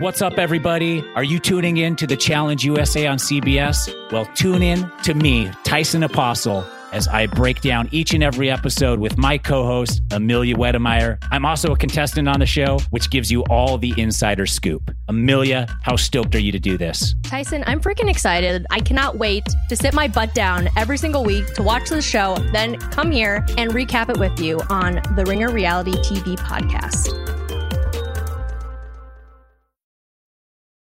What's up, everybody? Are you tuning in to the Challenge USA on CBS? Well, tune in to me, Tyson Apostle, as I break down each and every episode with my co host, Amelia Wedemeyer. I'm also a contestant on the show, which gives you all the insider scoop. Amelia, how stoked are you to do this? Tyson, I'm freaking excited. I cannot wait to sit my butt down every single week to watch the show, then come here and recap it with you on the Ringer Reality TV podcast.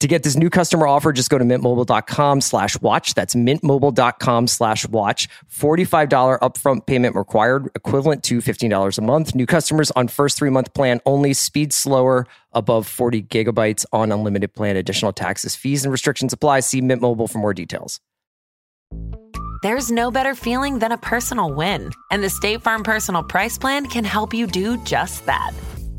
To get this new customer offer, just go to mintmobile.com slash watch. That's mintmobile.com slash watch. $45 upfront payment required, equivalent to $15 a month. New customers on first three month plan only. Speed slower, above 40 gigabytes on unlimited plan. Additional taxes, fees, and restrictions apply. See Mint Mobile for more details. There's no better feeling than a personal win. And the State Farm Personal Price Plan can help you do just that.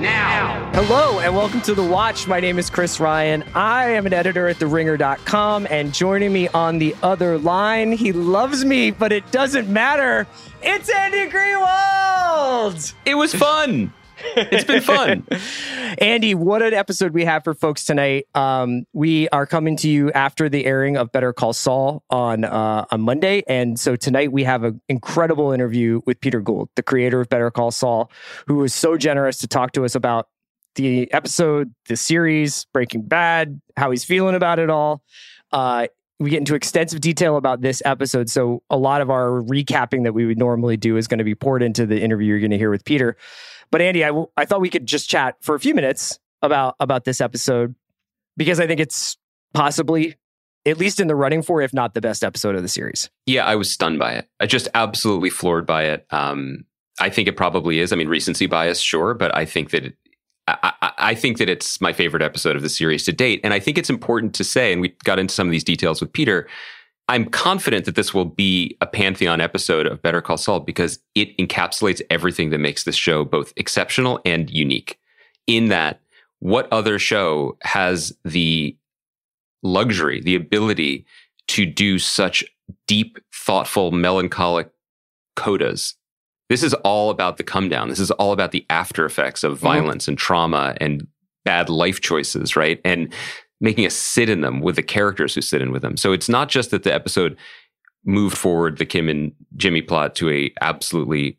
now. Hello and welcome to The Watch. My name is Chris Ryan. I am an editor at TheRinger.com and joining me on the other line, he loves me, but it doesn't matter. It's Andy Greenwald. It was fun. It's been fun. Andy, what an episode we have for folks tonight. Um, we are coming to you after the airing of Better Call Saul on uh, on Monday, and so tonight we have an incredible interview with Peter Gould, the creator of Better Call Saul, who was so generous to talk to us about the episode, the series, Breaking Bad, how he's feeling about it all. Uh, we get into extensive detail about this episode. So a lot of our recapping that we would normally do is going to be poured into the interview you're going to hear with Peter. But Andy, I, I thought we could just chat for a few minutes about about this episode because I think it's possibly at least in the running for, if not the best episode of the series. Yeah, I was stunned by it. I just absolutely floored by it. Um, I think it probably is. I mean, recency bias, sure, but I think that I, I, think that it's my favorite episode of the series to date. And I think it's important to say, and we got into some of these details with Peter. I'm confident that this will be a pantheon episode of Better Call Saul because it encapsulates everything that makes this show both exceptional and unique. In that, what other show has the luxury, the ability to do such deep, thoughtful, melancholic codas? This is all about the come down. This is all about the after effects of violence mm-hmm. and trauma and bad life choices, right? And making us sit in them with the characters who sit in with them. So it's not just that the episode moved forward the Kim and Jimmy plot to a absolutely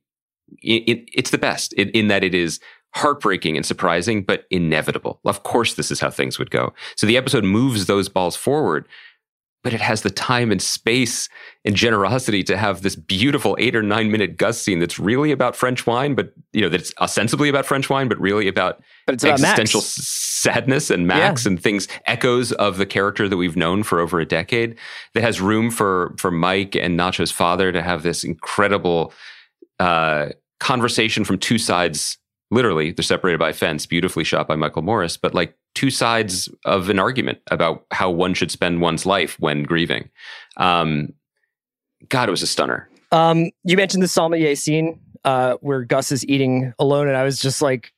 it, it, it's the best in, in that it is heartbreaking and surprising, but inevitable. Of course, this is how things would go. So the episode moves those balls forward, but it has the time and space and generosity to have this beautiful eight or nine minute Gus scene that's really about French wine, but you know, that's ostensibly about French wine, but really about, but existential about sadness and Max yeah. and things, echoes of the character that we've known for over a decade that has room for, for Mike and Nacho's father to have this incredible, uh, conversation from two sides literally they're separated by a fence beautifully shot by michael morris but like two sides of an argument about how one should spend one's life when grieving. Um, god it was a stunner. Um, you mentioned the sommelier scene uh, where gus is eating alone and i was just like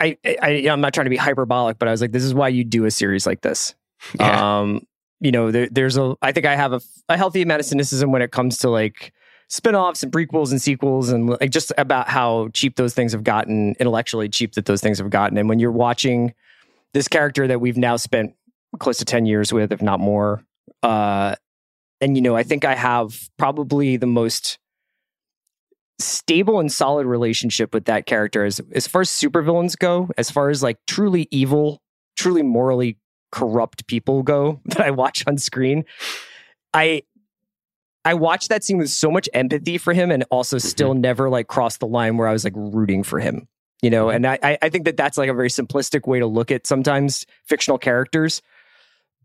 I, I i'm not trying to be hyperbolic but i was like this is why you do a series like this. Yeah. um, you know there, there's a i think i have a, a healthy amount of cynicism when it comes to like spin-offs and prequels and sequels and like just about how cheap those things have gotten intellectually cheap that those things have gotten. And when you're watching this character that we've now spent close to 10 years with if not more uh and you know i think i have probably the most stable and solid relationship with that character as as far as supervillains go as far as like truly evil truly morally corrupt people go that i watch on screen i I watched that scene with so much empathy for him and also mm-hmm. still never like crossed the line where I was like rooting for him, you know? Mm-hmm. And I, I think that that's like a very simplistic way to look at sometimes fictional characters.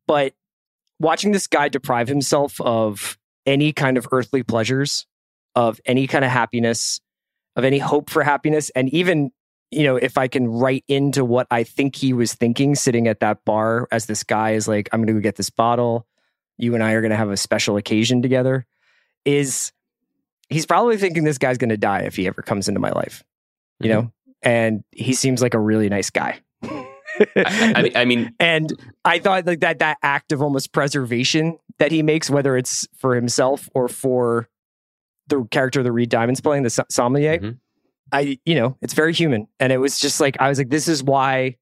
but watching this guy deprive himself of any kind of earthly pleasures, of any kind of happiness, of any hope for happiness, and even you know, if I can write into what I think he was thinking sitting at that bar as this guy is like, I'm going to go get this bottle. You and I are going to have a special occasion together. Is he's probably thinking this guy's going to die if he ever comes into my life, you mm-hmm. know? And he seems like a really nice guy. I, I, mean, and I thought like that that act of almost preservation that he makes, whether it's for himself or for the character that Reed Diamond's playing, the sommelier, mm-hmm. I, you know, it's very human. And it was just like, I was like, this is why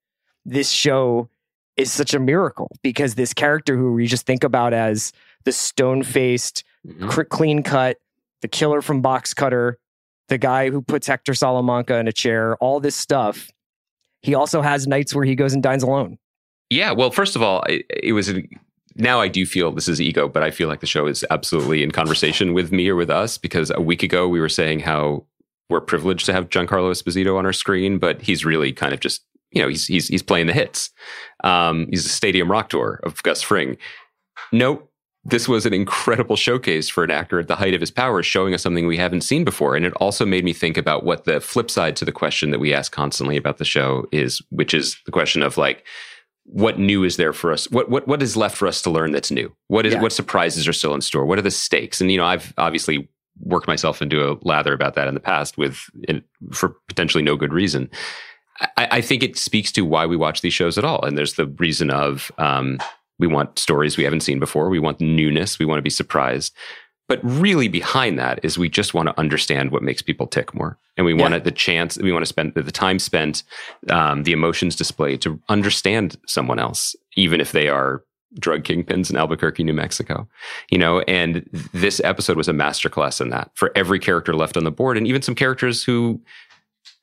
this show is such a miracle because this character who we just think about as the stone faced, mm-hmm. clean cut, the killer from Boxcutter, the guy who puts Hector Salamanca in a chair, all this stuff. He also has nights where he goes and dines alone. Yeah. Well, first of all, it, it was a, now I do feel this is ego, but I feel like the show is absolutely in conversation with me or with us because a week ago we were saying how we're privileged to have Giancarlo Esposito on our screen, but he's really kind of just you know he's he's he's playing the hits. Um, he's a stadium rock tour of Gus Fring. Nope. This was an incredible showcase for an actor at the height of his powers, showing us something we haven't seen before. And it also made me think about what the flip side to the question that we ask constantly about the show is, which is the question of like, what new is there for us? What what what is left for us to learn that's new? What is yeah. what surprises are still in store? What are the stakes? And you know, I've obviously worked myself into a lather about that in the past with for potentially no good reason. I, I, think it speaks to why we watch these shows at all. And there's the reason of um, we want stories we haven't seen before. We want newness. We want to be surprised. But really behind that is we just want to understand what makes people tick more. And we yeah. want the chance, we want to spend the time spent, um, the emotions displayed to understand someone else, even if they are drug kingpins in Albuquerque, New Mexico. You know, and this episode was a masterclass in that for every character left on the board, and even some characters who.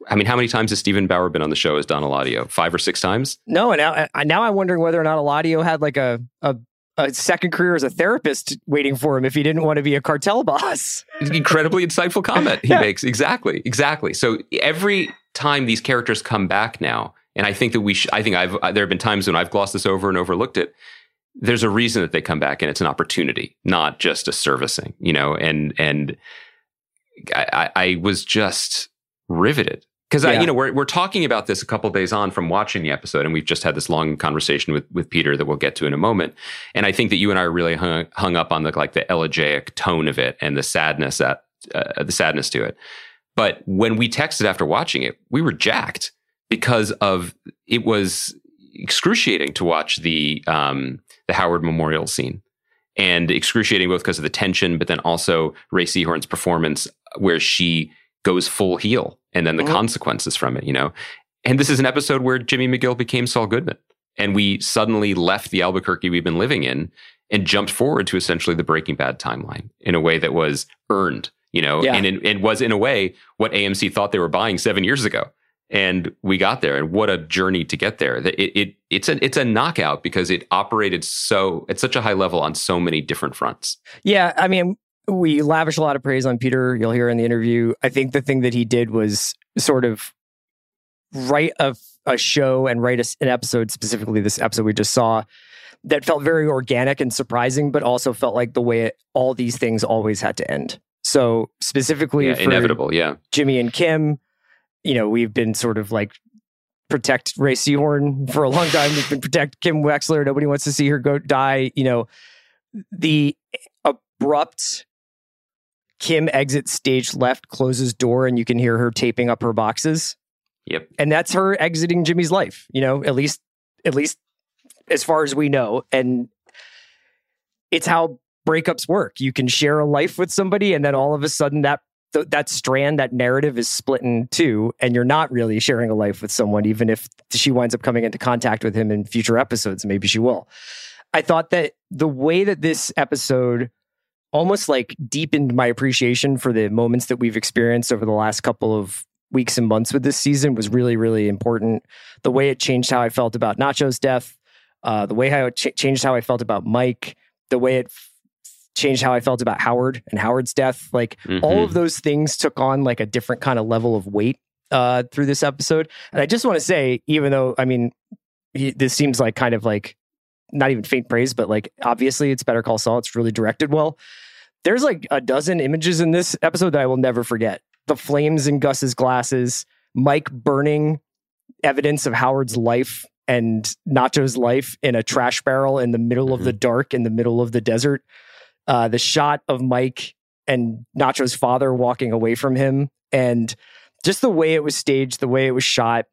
I mean, how many times has Steven Bauer been on the show as Don Eladio? Five or six times? No, and now, now I'm wondering whether or not Eladio had like a, a a second career as a therapist waiting for him if he didn't want to be a cartel boss. Incredibly insightful comment he yeah. makes. Exactly, exactly. So every time these characters come back now, and I think that we, sh- I think I've there have been times when I've glossed this over and overlooked it there's a reason that they come back and it's an opportunity, not just a servicing, you know, and, and I, I was just riveted because yeah. I, you know, we're, we're talking about this a couple days on from watching the episode and we've just had this long conversation with, with Peter that we'll get to in a moment. And I think that you and I are really hung, hung up on the, like the elegiac tone of it and the sadness that, uh, the sadness to it. But when we texted after watching it, we were jacked because of it was excruciating to watch the um, the Howard Memorial scene, and excruciating both because of the tension, but then also Rhea Seehorn's performance, where she goes full heel, and then the mm-hmm. consequences from it. You know, and this is an episode where Jimmy McGill became Saul Goodman, and we suddenly left the Albuquerque we've been living in and jumped forward to essentially the Breaking Bad timeline in a way that was earned. You know, yeah. and it was in a way what AMC thought they were buying seven years ago and we got there and what a journey to get there it, it, it's a it's a knockout because it operated so at such a high level on so many different fronts yeah i mean we lavish a lot of praise on peter you'll hear in the interview i think the thing that he did was sort of write a, a show and write a, an episode specifically this episode we just saw that felt very organic and surprising but also felt like the way it, all these things always had to end so specifically yeah, inevitable yeah jimmy and kim you know, we've been sort of like protect Rhea Seehorn for a long time. We've been protect Kim Wexler. Nobody wants to see her go die. You know, the abrupt Kim exits stage left, closes door, and you can hear her taping up her boxes. Yep. And that's her exiting Jimmy's life, you know, at least at least as far as we know. And it's how breakups work. You can share a life with somebody and then all of a sudden that th- that strand, that narrative is split in two, and you're not really sharing a life with someone, even if she winds up coming into contact with him in future episodes. Maybe she will. I thought that the way that this episode almost like deepened my appreciation for the moments that we've experienced over the last couple of weeks and months with this season was really, really important. The way it changed how I felt about Nacho's death, uh, the way how it ch- changed how I felt about Mike, the way it changed how I felt about Howard and Howard's death. Like mm-hmm. all of those things took on like a different kind of level of weight uh, through this episode. And I just want to say, even though I mean, he, this seems like kind of like not even faint praise, but like obviously it's Better Call Saul. It's really directed well. There's like a dozen images in this episode that I will never forget. The flames in Gus's glasses, Mike burning evidence of Howard's life and Nacho's life in a trash barrel in the middle mm-hmm. of the dark, in the middle of the desert. Uh, the shot of Mike and Nacho's father walking away from him, and just the way it was staged, the way it was shot.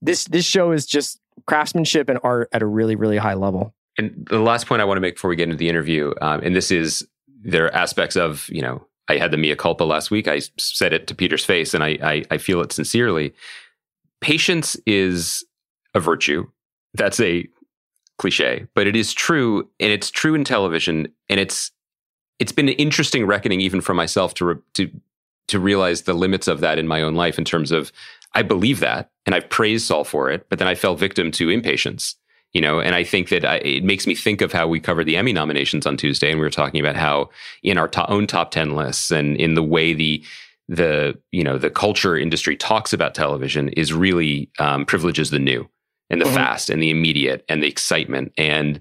This this show is just craftsmanship and art at a really really high level. And the last point I want to make before we get into the interview, um, and this is there are aspects of you know I had the mea culpa last week. I said it to Peter's face, and I, I, I feel it sincerely. Patience is a virtue. That's a cliche, but it is true, and it's true in television, and it's it's been an interesting reckoning even for myself to re, to to realize the limits of that in my own life in terms of I believe that, and I've praised Saul for it, but then I fell victim to impatience you know and i think that I, it makes me think of how we covered the emmy nominations on tuesday and we were talking about how in our to- own top 10 lists and in the way the the you know the culture industry talks about television is really um, privileges the new and the mm-hmm. fast and the immediate and the excitement and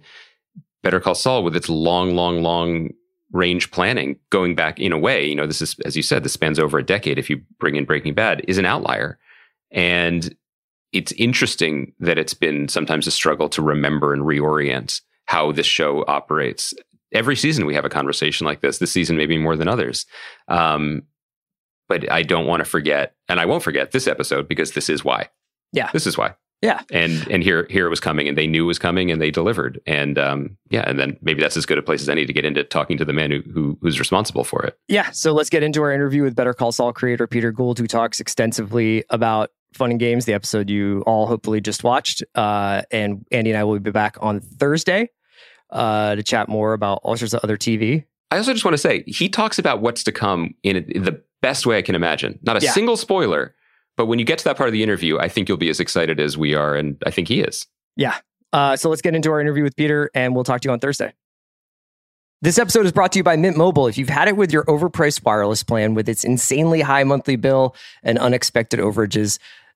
better call saul with its long long long range planning going back in a way you know this is as you said this spans over a decade if you bring in breaking bad is an outlier and it's interesting that it's been sometimes a struggle to remember and reorient how this show operates. Every season we have a conversation like this. This season maybe more than others. Um, but I don't want to forget, and I won't forget this episode because this is why. Yeah, this is why. Yeah, and and here here it was coming, and they knew it was coming, and they delivered. And um, yeah, and then maybe that's as good a place as any to get into talking to the man who, who who's responsible for it. Yeah, so let's get into our interview with Better Call Saul creator Peter Gould, who talks extensively about Fun and Games, the episode you all hopefully just watched. Uh, and Andy and I will be back on Thursday uh, to chat more about all sorts of other TV. I also just want to say he talks about what's to come in, in the best way I can imagine. Not a yeah. single spoiler, but when you get to that part of the interview, I think you'll be as excited as we are, and I think he is. Yeah. Uh, so let's get into our interview with Peter, and we'll talk to you on Thursday. This episode is brought to you by Mint Mobile. If you've had it with your overpriced wireless plan with its insanely high monthly bill and unexpected overages,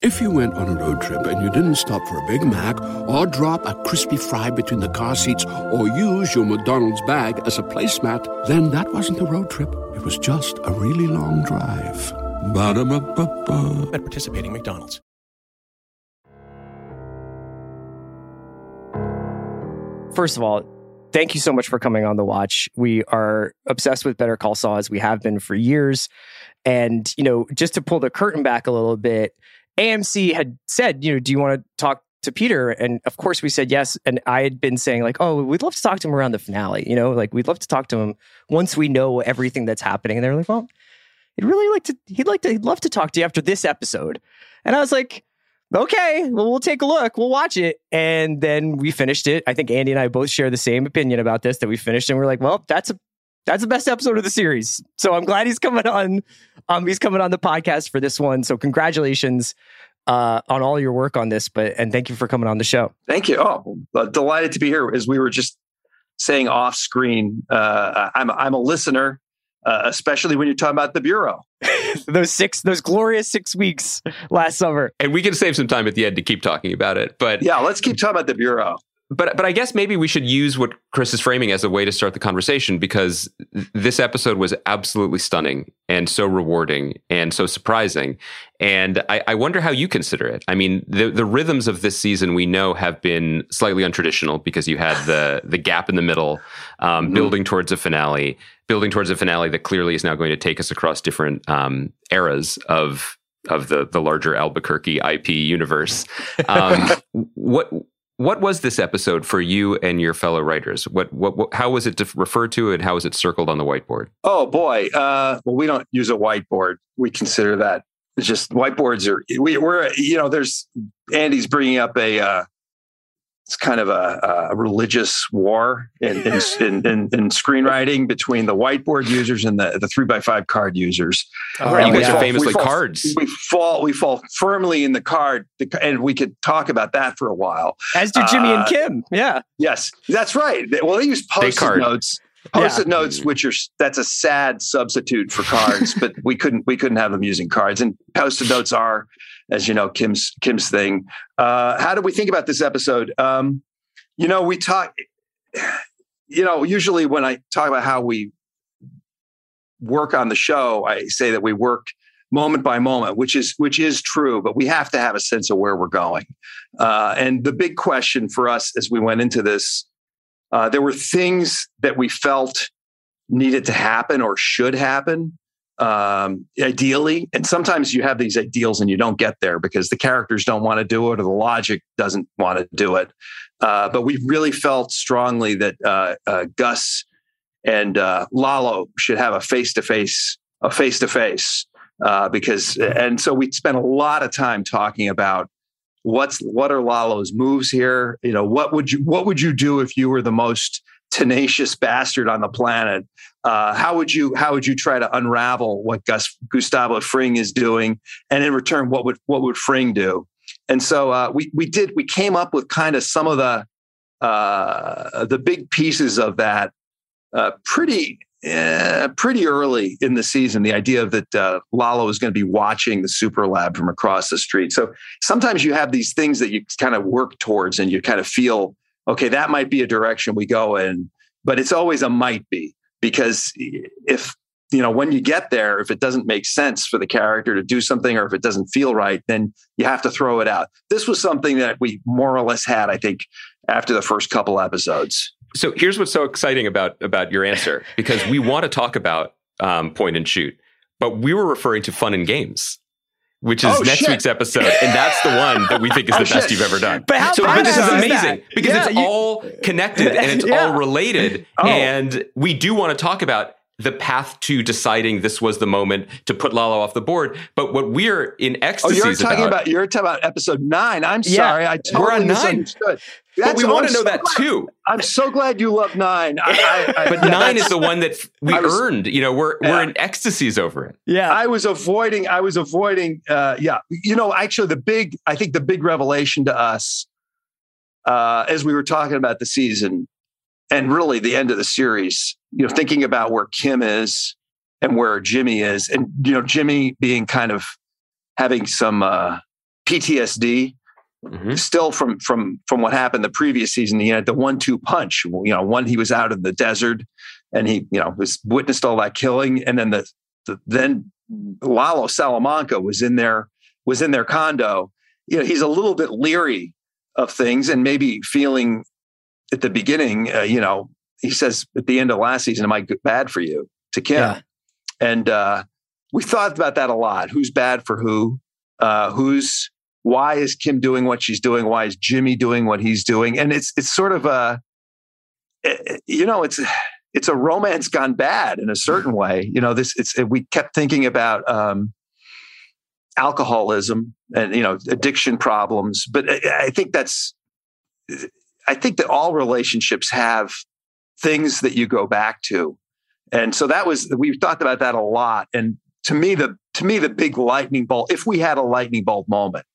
If you went on a road trip and you didn't stop for a Big Mac or drop a crispy fry between the car seats or use your McDonald's bag as a placemat, then that wasn't a road trip. It was just a really long drive. Ba-da-ba-ba-ba. At participating McDonald's. First of all, thank you so much for coming on the watch. We are obsessed with Better Call Saul as we have been for years. And, you know, just to pull the curtain back a little bit, AMC had said, you know, do you want to talk to Peter? And of course we said yes. And I had been saying, like, oh, we'd love to talk to him around the finale, you know, like we'd love to talk to him once we know everything that's happening. And they're like, well, he'd really like to, he'd like to, he'd love to talk to you after this episode. And I was like, okay, well, we'll take a look. We'll watch it. And then we finished it. I think Andy and I both share the same opinion about this that we finished. And we're like, well, that's a, that's the best episode of the series. So I'm glad he's coming on. Um, he's coming on the podcast for this one. So congratulations. uh, on all your work on this. But and thank you for coming on the show. Thank you. Oh, delighted to be here. As we were just saying off screen, uh, I'm I'm a listener, uh, especially when you're talking about the bureau. those six, those glorious six weeks last summer, and we can save some time at the end to keep talking about it. But yeah, let's keep talking about the bureau but but I guess maybe we should use what Chris is framing as a way to start the conversation because this episode was absolutely stunning and so rewarding and so surprising. And I, I, wonder how you consider it. I mean, the the rhythms of this season we know have been slightly untraditional because you had the the gap in the middle, um, mm-hmm. building towards a finale, building towards a finale that clearly is now going to take us across different um, eras of of the the larger Albuquerque IP universe. Um, what what was this episode for you and your fellow writers? What, what, what how was it referred to, and how was it circled on the whiteboard? Oh boy, uh, well, we don't use a whiteboard. We consider that it's just whiteboards are we, we're you know there's Andy's bringing up a uh, it's kind of a, a religious war in in, in, in, in, screenwriting between the whiteboard users and the, the three by five card users. Oh, you guys are famously fall, cards. We fall we fall firmly in the card, and we could talk about that for a while. As do Jimmy uh, and Kim. Yeah. Yes, that's right. Well, they use post-it notes. Post-it yeah. notes, which are that's a sad substitute for cards, but we couldn't we couldn't have them using cards. And post-it notes are as you know, Kim's Kim's thing. Uh, how do we think about this episode? Um, you know, we talk. You know, usually when I talk about how we work on the show, I say that we work moment by moment, which is which is true, but we have to have a sense of where we're going. Uh, and the big question for us as we went into this, uh, there were things that we felt needed to happen or should happen um, ideally. And sometimes you have these ideals and you don't get there because the characters don't want to do it or the logic doesn't want to do it. Uh, but we really felt strongly that uh, uh, Gus and uh, Lalo should have a face to face, a face to face, because and so we spent a lot of time talking about what's what are Lalo's moves here. You know, what would you what would you do if you were the most tenacious bastard on the planet. Uh, how would you how would you try to unravel what Gus, Gustavo Fring is doing, and in return, what would what would Fring do? And so uh, we we did we came up with kind of some of the uh, the big pieces of that uh, pretty uh, pretty early in the season. The idea that uh, Lalo is going to be watching the super lab from across the street. So sometimes you have these things that you kind of work towards, and you kind of feel okay, that might be a direction we go in, but it's always a might be because if you know when you get there if it doesn't make sense for the character to do something or if it doesn't feel right then you have to throw it out. This was something that we more or less had i think after the first couple episodes. So here's what's so exciting about about your answer because we want to talk about um, point and shoot but we were referring to fun and games which is oh, next shit. week's episode, and that's the one that we think is oh, the oh, best shit. you've ever done. But how so but this is amazing because yeah, it's you, all connected and it's yeah. all related, oh. and we do want to talk about the path to deciding this was the moment to put Lalo off the board. But what we're in ecstasy oh, you're talking about, about, you're talking about episode nine. I'm sorry, I totally we're on nine. misunderstood. That's, but we want to know so that glad. too. I'm so glad you love nine. I, I, I, but nine is the one that we was, earned. You know, we're yeah. we're in ecstasies over it. Yeah, I was avoiding. I was avoiding. Uh, yeah, you know, actually, the big. I think the big revelation to us, uh, as we were talking about the season, and really the end of the series. You know, thinking about where Kim is and where Jimmy is, and you know, Jimmy being kind of having some uh, PTSD Mm-hmm. Still from from from what happened the previous season, he had the one-two punch. You know, one he was out in the desert, and he you know was witnessed all that killing, and then the, the then Lalo Salamanca was in there was in their condo. You know, he's a little bit leery of things, and maybe feeling at the beginning. Uh, you know, he says at the end of last season, "Am I bad for you?" to Kim, yeah. and uh, we thought about that a lot. Who's bad for who? Uh, who's why is Kim doing what she's doing? Why is Jimmy doing what he's doing? And it's it's sort of a eh, eh, you know it's it's a romance gone bad in a certain way. You know this it's we kept thinking about um, alcoholism and you know addiction problems, but I think that's I think that all relationships have things that you go back to. And so that was we've talked about that a lot. And to me, the to me, the big lightning bolt, if we had a lightning bolt moment,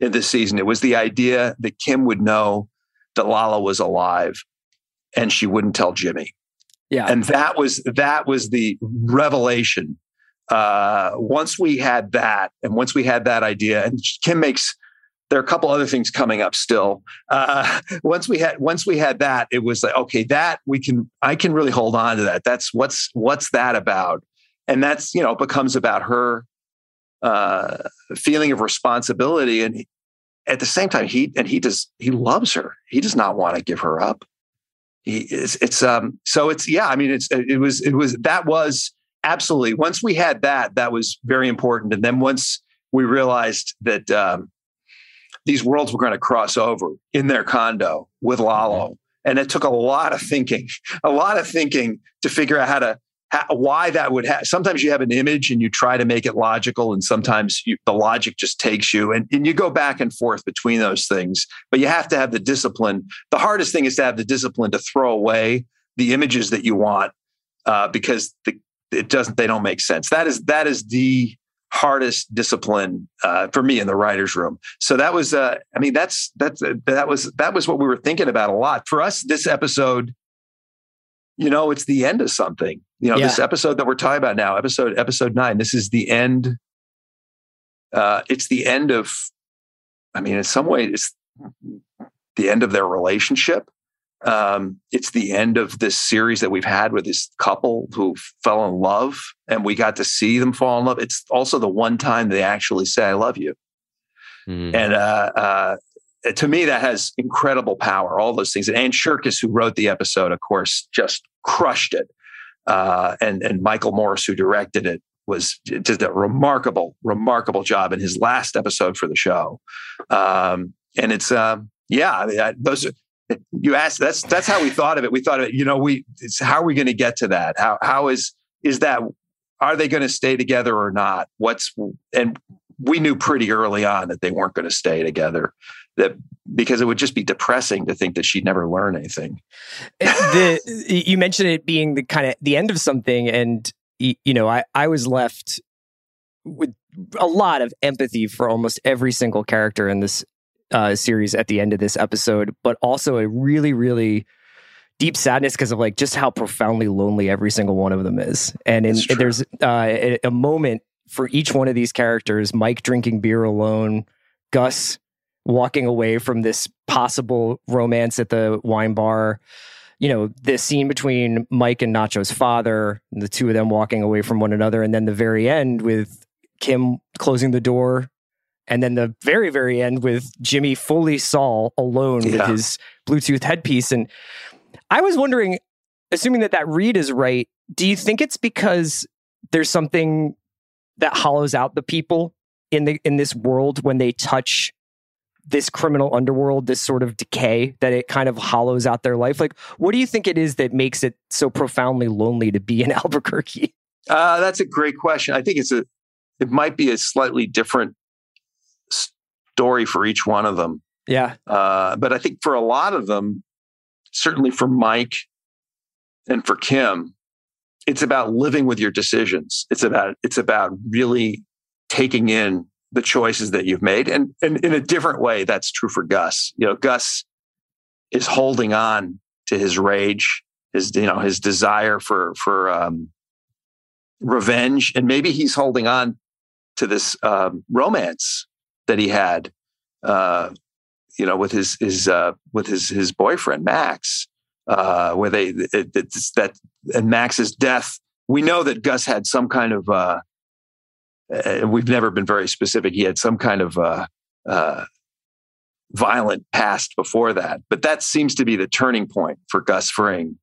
this season. It was the idea that Kim would know that Lalo was alive and she wouldn't tell Jimmy. Yeah. And that was that was the revelation. Uh, once we had that, and once we had that idea, and Kim makes there are a couple other things coming up still. Uh, once we had once we had that, it was like okay, that we can I can really hold on to that. That's what's what's that about, and that's you know becomes about her uh, feeling of responsibility, and at the same time he and he does he loves her. He does not want to give her up he is it's um so it's yeah i mean it's it was it was that was absolutely once we had that that was very important and then once we realized that um these worlds were going to cross over in their condo with lalo mm-hmm. and it took a lot of thinking a lot of thinking to figure out how to why that would have sometimes you have an image and you try to make it logical and sometimes you, the logic just takes you and, and you go back and forth between those things but you have to have the discipline. The hardest thing is to have the discipline to throw away the images that you want uh, because the, it doesn't they don't make sense. That is that is the hardest discipline uh, for me in the writers room. So that was uh, i mean that's that's that was that was what we were thinking about a lot. For us this episode you know it's the end of something you know yeah. this episode that we're talking about now episode episode nine this is the end uh it's the end of i mean in some way, it's the end of their relationship um it's the end of this series that we've had with this couple who fell in love and we got to see them fall in love it's also the one time they actually say i love you mm. and uh uh to me, that has incredible power. All those things. And Ann Cherkis, who wrote the episode, of course, just crushed it. Uh, and and Michael Morris, who directed it, was did a remarkable, remarkable job in his last episode for the show. Um, and it's um, yeah, I mean, I, those are, you asked. That's that's how we thought of it. We thought of it. You know, we how are we going to get to that? How how is is that? Are they going to stay together or not? What's and we knew pretty early on that they weren't going to stay together that because it would just be depressing to think that she'd never learn anything. the, you mentioned it being the kind of the end of something, and you know, I I was left with a lot of empathy for almost every single character in this uh, series at the end of this episode, but also a really, really deep sadness because of like just how profoundly lonely every single one of them is. And, in, there's uh, a, a moment for each one of these characters: Mike drinking beer alone, Gus walking away from this possible romance at the wine bar. You know, the scene between Mike and Nacho's father, and the two of them walking away from one another, and then the very end with Kim closing the door, and then the very, very end with Jimmy fully Saul alone yeah. with his Bluetooth headpiece. And I was wondering, assuming that that read is right, do you think it's because there's something that hollows out the people in the in this world when they touch this criminal underworld, this sort of decay that it kind of hollows out their life? Like, what do you think it is that makes it so profoundly lonely to be in Albuquerque? Uh, that's a great question. I think it's a, it might be a slightly different story for each one of them. Yeah. Uh, but I think for a lot of them, certainly for Mike and for Kim, it's about living with your decisions. It's about it's about really taking in the choices that you've made. And, and in a different way, that's true for Gus. You know, Gus is holding on to his rage, his, you know, his desire for, for, um, revenge. And maybe he's holding on to this, um, romance that he had, uh, you know, with his, his, uh, with his, his boyfriend, Max, uh, where they, it, it's that, and Max's death, we know that Gus had some kind of, uh, uh, we've never been very specific. He had some kind of uh, uh, violent past before that, but that seems to be the turning point for Gus Fring.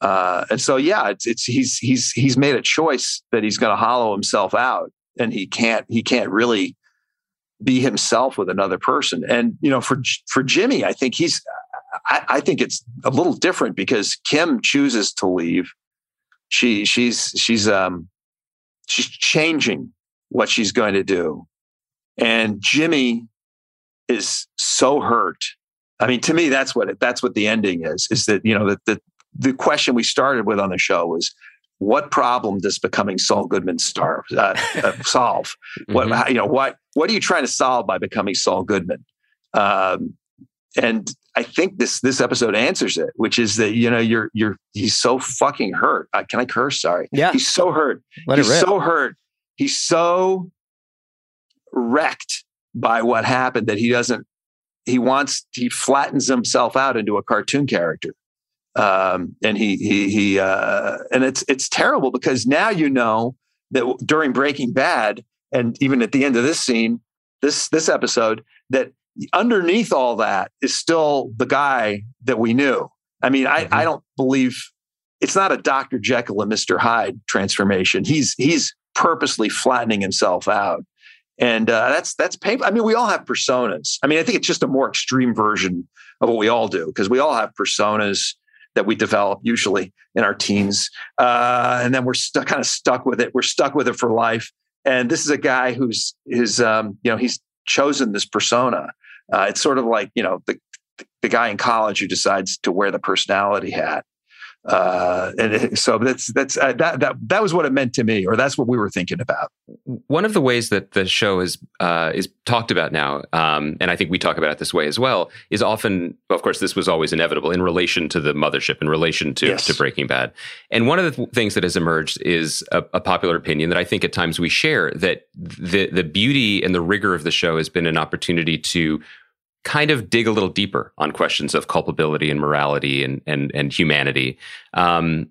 Uh, and so, yeah, it's, it's he's he's he's made a choice that he's going to hollow himself out, and he can't he can't really be himself with another person. And you know, for for Jimmy, I think he's I, I think it's a little different because Kim chooses to leave. She she's she's um she's changing what she's going to do. And Jimmy is so hurt. I mean, to me, that's what it, that's what the ending is. Is that you know that the the question we started with on the show was what problem does becoming Saul Goodman star, uh, uh, solve? mm-hmm. What you know? What what are you trying to solve by becoming Saul Goodman? Um, and I think this this episode answers it, which is that you know you're you're he's so fucking hurt. Uh, can I curse? Sorry. Yeah. He's so hurt. Let he's so hurt. He's so wrecked by what happened that he doesn't. He wants he flattens himself out into a cartoon character, um, and he he he uh, and it's it's terrible because now you know that during Breaking Bad and even at the end of this scene, this this episode that underneath all that is still the guy that we knew. I mean, I, mm-hmm. I don't believe it's not a Dr. Jekyll and Mr. Hyde transformation. He's he's purposely flattening himself out. And uh, that's that's painful. I mean, we all have personas. I mean, I think it's just a more extreme version of what we all do because we all have personas that we develop usually in our teens, uh, and then we're stuck, kind of stuck with it. We're stuck with it for life. And this is a guy who's his, um, you know, he's chosen this persona, uh, it's sort of like you know the the guy in college who decides to wear the personality hat. Uh, and so that's that's uh, that that that was what it meant to me, or that's what we were thinking about. One of the ways that the show is uh, is talked about now, um, and I think we talk about it this way as well, is often, of course, this was always inevitable in relation to the mothership, in relation to yes. to Breaking Bad. And one of the th- things that has emerged is a, a popular opinion that I think at times we share that the the beauty and the rigor of the show has been an opportunity to kind of dig a little deeper on questions of culpability and morality and and and humanity. Um,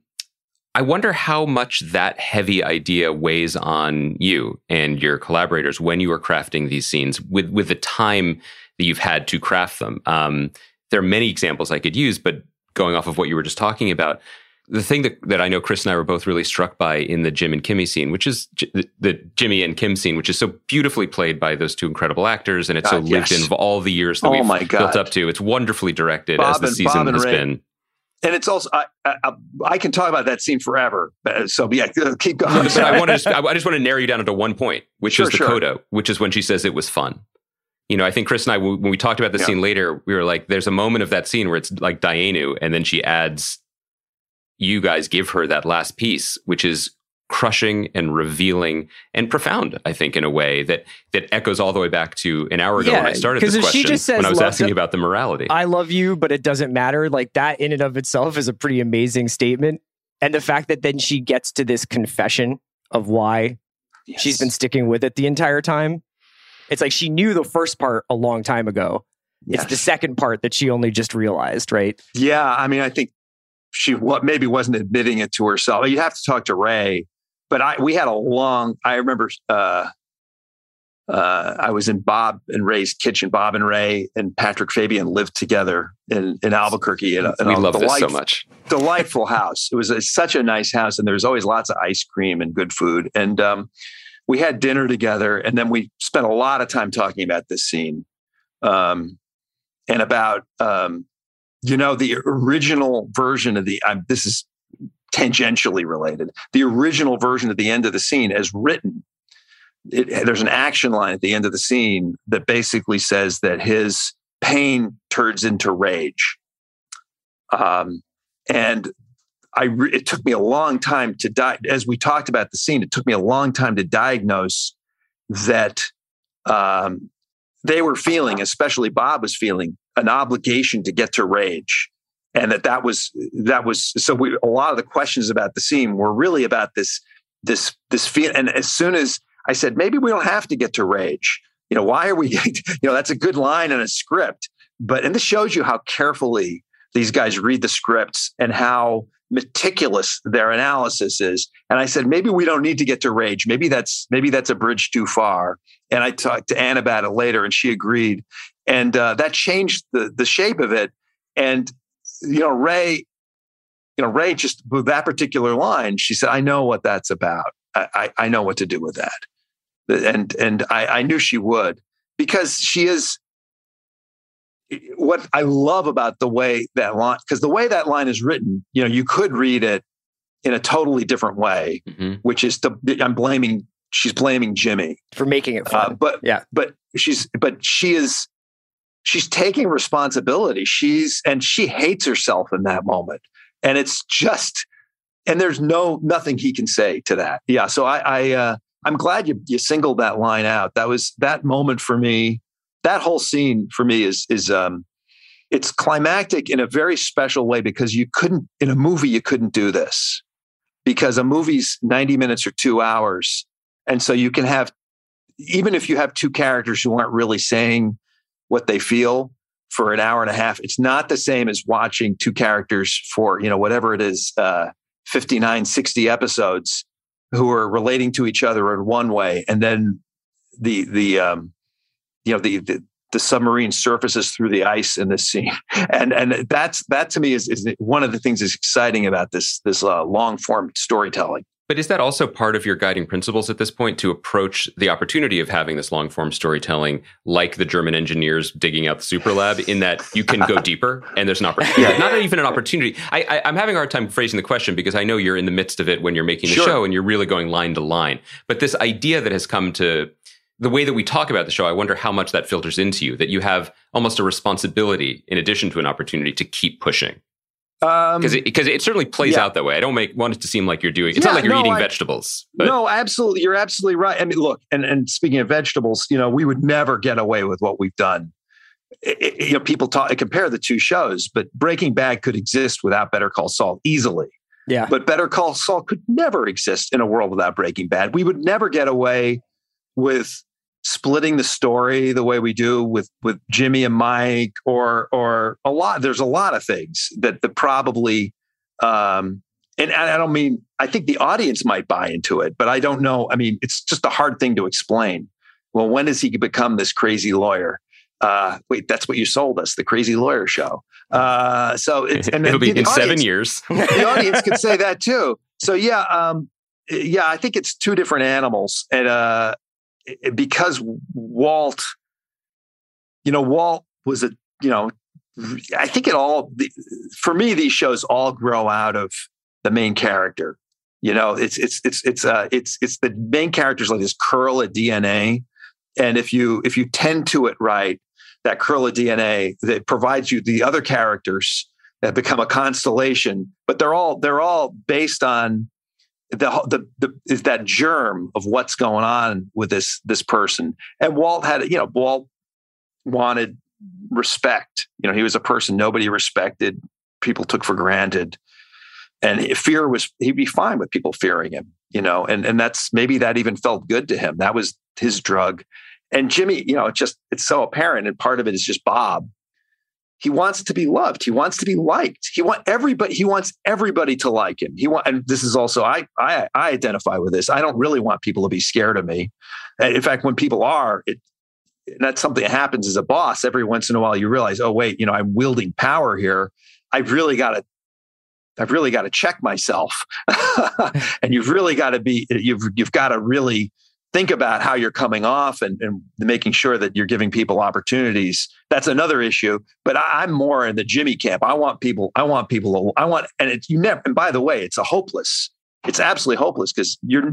I wonder how much that heavy idea weighs on you and your collaborators when you are crafting these scenes with with the time that you've had to craft them. Um, there are many examples I could use, but going off of what you were just talking about, the thing that, that I know Chris and I were both really struck by in the Jim and Kimmy scene, which is J- the Jimmy and Kim scene, which is so beautifully played by those two incredible actors, and it's God, so ah, lived yes. in all the years that oh we've built up to. It's wonderfully directed Bob as the and, season has Rhea. been. And it's also I, I, I can talk about that scene forever. Uh, so yeah, uh, keep going. I want to just, I just want to narrow you down into one point, which sure, is the sure. coda, which is when she says it was fun you know, I think Chris and I, when we talked about the yeah. scene later, we were like, there's a moment of that scene where it's like Dayenu, and then she adds you guys give her that last piece, which is crushing and revealing and profound, I think, in a way that that echoes all the way back to an hour ago yeah, when I started this question. She just says, when I was asking you about the morality. I love you, but it doesn't matter. Like that in and of itself is a pretty amazing statement. And the fact that then she gets to this confession of why yes. she's been sticking with it the entire time. It's like she knew the first part a long time ago. Yes. It's the second part that she only just realized, right? Yeah. I mean, I think she what maybe wasn't admitting it to herself. You have to talk to Rhea, but I we had a long. I remember uh, uh, I was in Bob and Rhea's kitchen. Bob and Ray and Patrick Fabian lived together in, in Albuquerque. In in we love this so much. delightful house. It was a, such a nice house, and there was always lots of ice cream and good food. And um, we had dinner together, and then we spent a lot of time talking about this scene um, and about um, you know, the original version of the, um, this is tangentially related, the original version at the end of the scene as written, it, there's an action line at the end of the scene that basically says that his pain turns into rage. Um, and I, re- it took me a long time to die. As we talked about the scene, it took me a long time to diagnose that um, they were feeling, especially Bob was feeling, an obligation to get to rage. And that that was that was so we a lot of the questions about the scene were really about this this this feel and as soon as i said maybe we don't have to get to rage. You know why are we you know that's a good line in a script. But and this shows you how carefully these guys read the scripts and how meticulous their analysis is. And i said maybe we don't need to get to rage. Maybe that's maybe that's a bridge too far. And i talked to ann about it later and she agreed and uh, that changed the the shape of it. And you know, Rhea, you know, Rhea just with that particular line, she said, "I know what that's about. I, I, I know what to do with that." And and I, I knew she would because she is what I love about the way that line, because the way that line is written, you know, you could read it in a totally different way, mm-hmm. which is to, I'm blaming, she's blaming Jimmy for making it fun. Uh, but yeah, but she's, but she is she's taking responsibility. She's and she hates herself in that moment. And it's just and there's no nothing he can say to that. Yeah. So I, I uh, I'm glad you you singled that line out. That was that moment for me. That whole scene for me is is um, it's climactic in a very special way because you couldn't in a movie you couldn't do this because a movie's 90 minutes or two hours and so you can have even if you have two characters who aren't really saying what they feel for an hour and a half. It's not the same as watching two characters for you know whatever it is uh, 59 60 episodes who are relating to each other in one way. And then the the um you know the, the the submarine surfaces through the ice in this scene, and and that's that to me is, is one of the things that's exciting about this this uh, long form storytelling. But is that also part of your guiding principles at this point to approach the opportunity of having this long form storytelling like the German engineers digging out the super lab in that you can go deeper and there's an opportunity, yeah. not even an opportunity. I, am having a hard time phrasing the question because I know you're in the midst of it when you're making the sure. show and you're really going line to line. But this idea that has come to the way that we talk about the show, I wonder how much that filters into you, that you have almost a responsibility in addition to an opportunity to keep pushing. Because um, it, it, certainly plays yeah. out that way. I don't make want it to seem like you're doing. It's yeah, not like you're no, eating I, vegetables. But. No, absolutely, you're absolutely right. I mean, look, and and speaking of vegetables, you know, we would never get away with what we've done. It, you know, people talk compare the two shows, but Breaking Bad could exist without Better Call Saul easily. Yeah, but Better Call Saul could never exist in a world without Breaking Bad. We would never get away with splitting the story the way we do with with Jimmy and Mike or or a lot there's a lot of things that the probably um and I don't mean I think the audience might buy into it but I don't know I mean it's just a hard thing to explain. Well when does he become this crazy lawyer? Uh wait that's what you sold us the crazy lawyer show. Uh so it's and it'll be in audience, 7 years. the audience could say that too. So yeah um yeah, I think it's two different animals, and uh, because Walt, you know, Walt was a, you know, I think it all, for me, these shows all grow out of the main character. You know, it's, it's, it's, it's, uh, it's, it's the main characters like this curl of DNA. And if you, if you tend to it right, that curl of DNA that provides you the other characters that become a constellation, but they're all, they're all based on the, the the is that germ of what's going on with this this person. And Walt had you know Walt wanted respect. You know, he was a person nobody respected, people took for granted, and fear was he'd be fine with people fearing him. You know, and and that's maybe that even felt good to him. That was his drug. And Jimmy, you know, it just it's so apparent, and part of it is just Bob he wants to be loved. He wants to be liked. He want everybody. He wants everybody to like him. He want, and this is also I, I I identify with this. I don't really want people to be scared of me. In fact, when people are, it that's something that happens as a boss. Every once in a while, you realize, oh wait, you know, I'm wielding power here. I've really got to. I've really got to check myself, and you've really got to be. You've you've got to really think about how you're coming off and, and making sure that you're giving people opportunities. That's another issue. But I, am more in the Jimmy camp. I want people, I want people, I want, and it's you never, and by the way, it's a hopeless, it's absolutely hopeless because you're,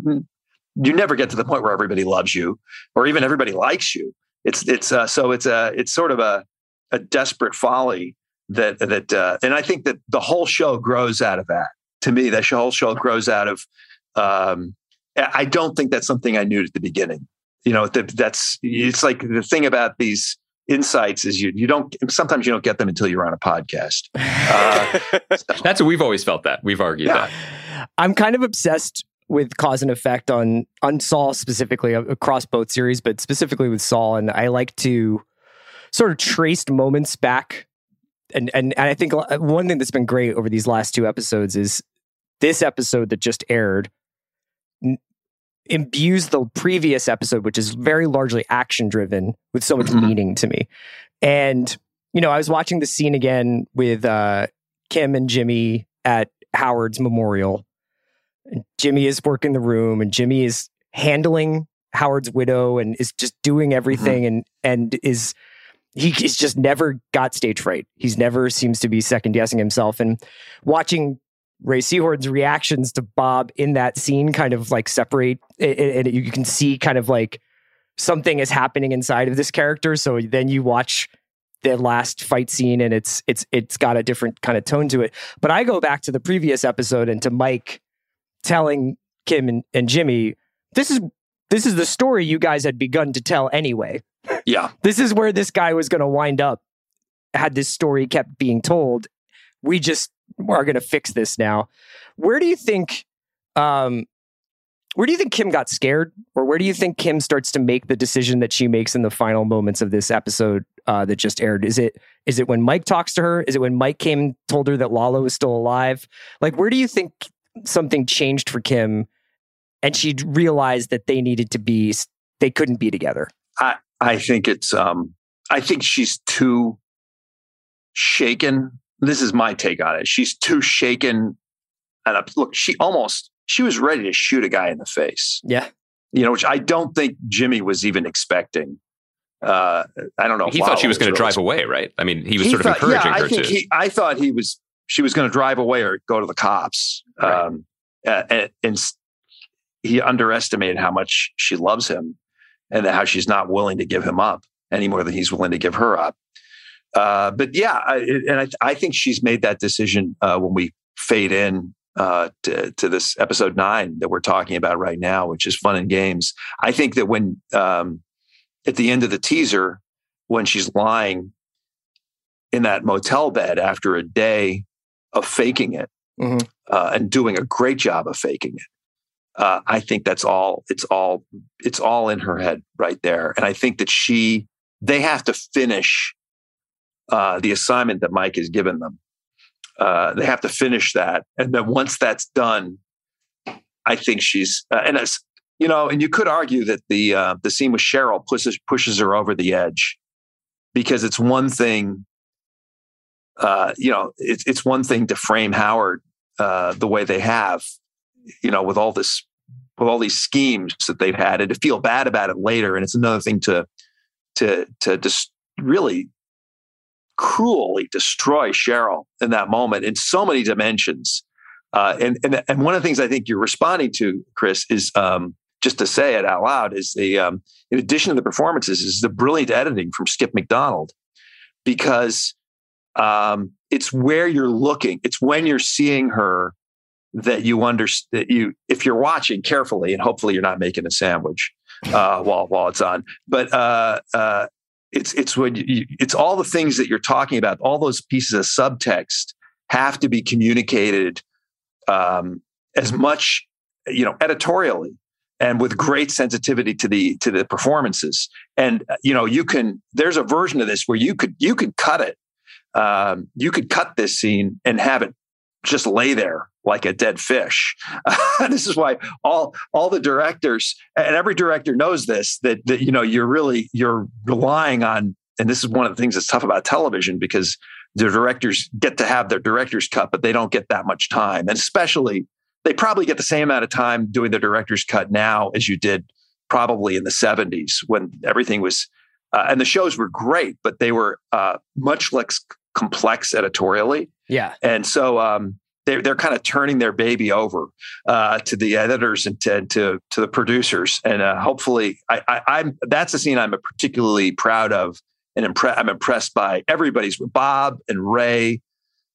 you never get to the point where everybody loves you or even everybody likes you. It's, it's, uh, so it's a, it's sort of a, a desperate folly that, that, uh, and I think that the whole show grows out of that. To me, that whole show grows out of, um, I don't think that's something I knew at the beginning. You know, that, that's it's like the thing about these insights is you you don't sometimes you don't get them until you're on a podcast. Uh, so. That's what we've always felt that we've argued yeah. that. I'm kind of obsessed with cause and effect on on Saul specifically across both series, but specifically with Saul, and I like to sort of trace moments back. And, and and I think one thing that's been great over these last two episodes is this episode that just aired imbues the previous episode, which is very largely action driven, with so much mm-hmm. meaning to me. And, you know, I was watching the scene again with uh, Kim and Jimmy at Howard's memorial. And Jimmy is working the room and Jimmy is handling Howard's widow and is just doing everything mm-hmm. and and is he, he's just never got stage fright. He's never seems to be second guessing himself. And watching Rhea Seehorn's reactions to Bob in that scene kind of like separate, and you can see kind of like something is happening inside of this character. So then you watch the last fight scene, and it's it's it's got a different kind of tone to it. But I go back to the previous episode and to Mike telling Kim and, and Jimmy, this is this is the story you guys had begun to tell anyway. Yeah. this is where this guy was going to wind up had this story kept being told. We just are going to fix this now. Where do you think um where do you think Kim got scared or where do you think Kim starts to make the decision that she makes in the final moments of this episode uh, that just aired? Is it is it when Mike talks to her? Is it when Mike came told her that Lalo is still alive? Like where do you think something changed for Kim and she realized that they needed to be they couldn't be together? I I think it's um I think she's too shaken. This is my take on it. She's too shaken and look, she almost she was ready to shoot a guy in the face. Yeah. You know, which I don't think Jimmy was even expecting. Uh, I don't know. He thought she was, was going to drive away, right? I mean, he was he sort thought, of encouraging yeah, her I think to. He, I thought he was. She was going to drive away or go to the cops. Right. Um, and, and he underestimated how much she loves him, and how she's not willing to give him up any more than he's willing to give her up. Uh, but yeah, I, and I, I, think she's made that decision uh, when we fade in uh, to, to, this episode nine that we're talking about right now, which is fun and games. I think that when um, at the end of the teaser, when she's lying in that motel bed after a day of faking it mm-hmm. uh, and doing a great job of faking it, uh, I think that's all. It's all. It's all in her head right there, and I think that she. They have to finish uh, the assignment that Mike has given them. Uh, they have to finish that, and then once that's done, I think she's uh, and as you know, and you could argue that the uh, the scene with Cheryl pushes pushes her over the edge because it's one thing, uh, you know, it's it's one thing to frame Howard uh, the way they have, you know, with all this with all these schemes that they've had, and to feel bad about it later, and it's another thing to to to just really cruelly destroy Cheryl in that moment in so many dimensions. Uh, and, and and one of the things I think you're responding to, Chris, is um, just to say it out loud, is the um, in addition to the performances, is the brilliant editing from Skip Macdonald, because um, it's where you're looking, it's when you're seeing her that you understand you if you're watching carefully, and hopefully you're not making a sandwich uh, while while it's on, but uh, uh it's it's when you, it's all the things that you're talking about. All those pieces of subtext have to be communicated um, as much you know editorially and with great sensitivity to the to the performances. And you know you can there's a version of this where you could you could cut it. Um, you could cut this scene and have it just lay there like a dead fish. this is why all all the directors and every director knows this that that you know you're really you're relying on and this is one of the things that's tough about television because the directors get to have their director's cut but they don't get that much time and especially they probably get the same amount of time doing the director's cut now as you did probably in the 70s when everything was uh, and the shows were great but they were uh, much less complex editorially yeah. And so um, they're they're kind of turning their baby over uh, to the editors and to to, to the producers, and uh, hopefully, I, I, am that's a scene I'm particularly proud of, and impre- I'm impressed by everybody's Bob and Rhea.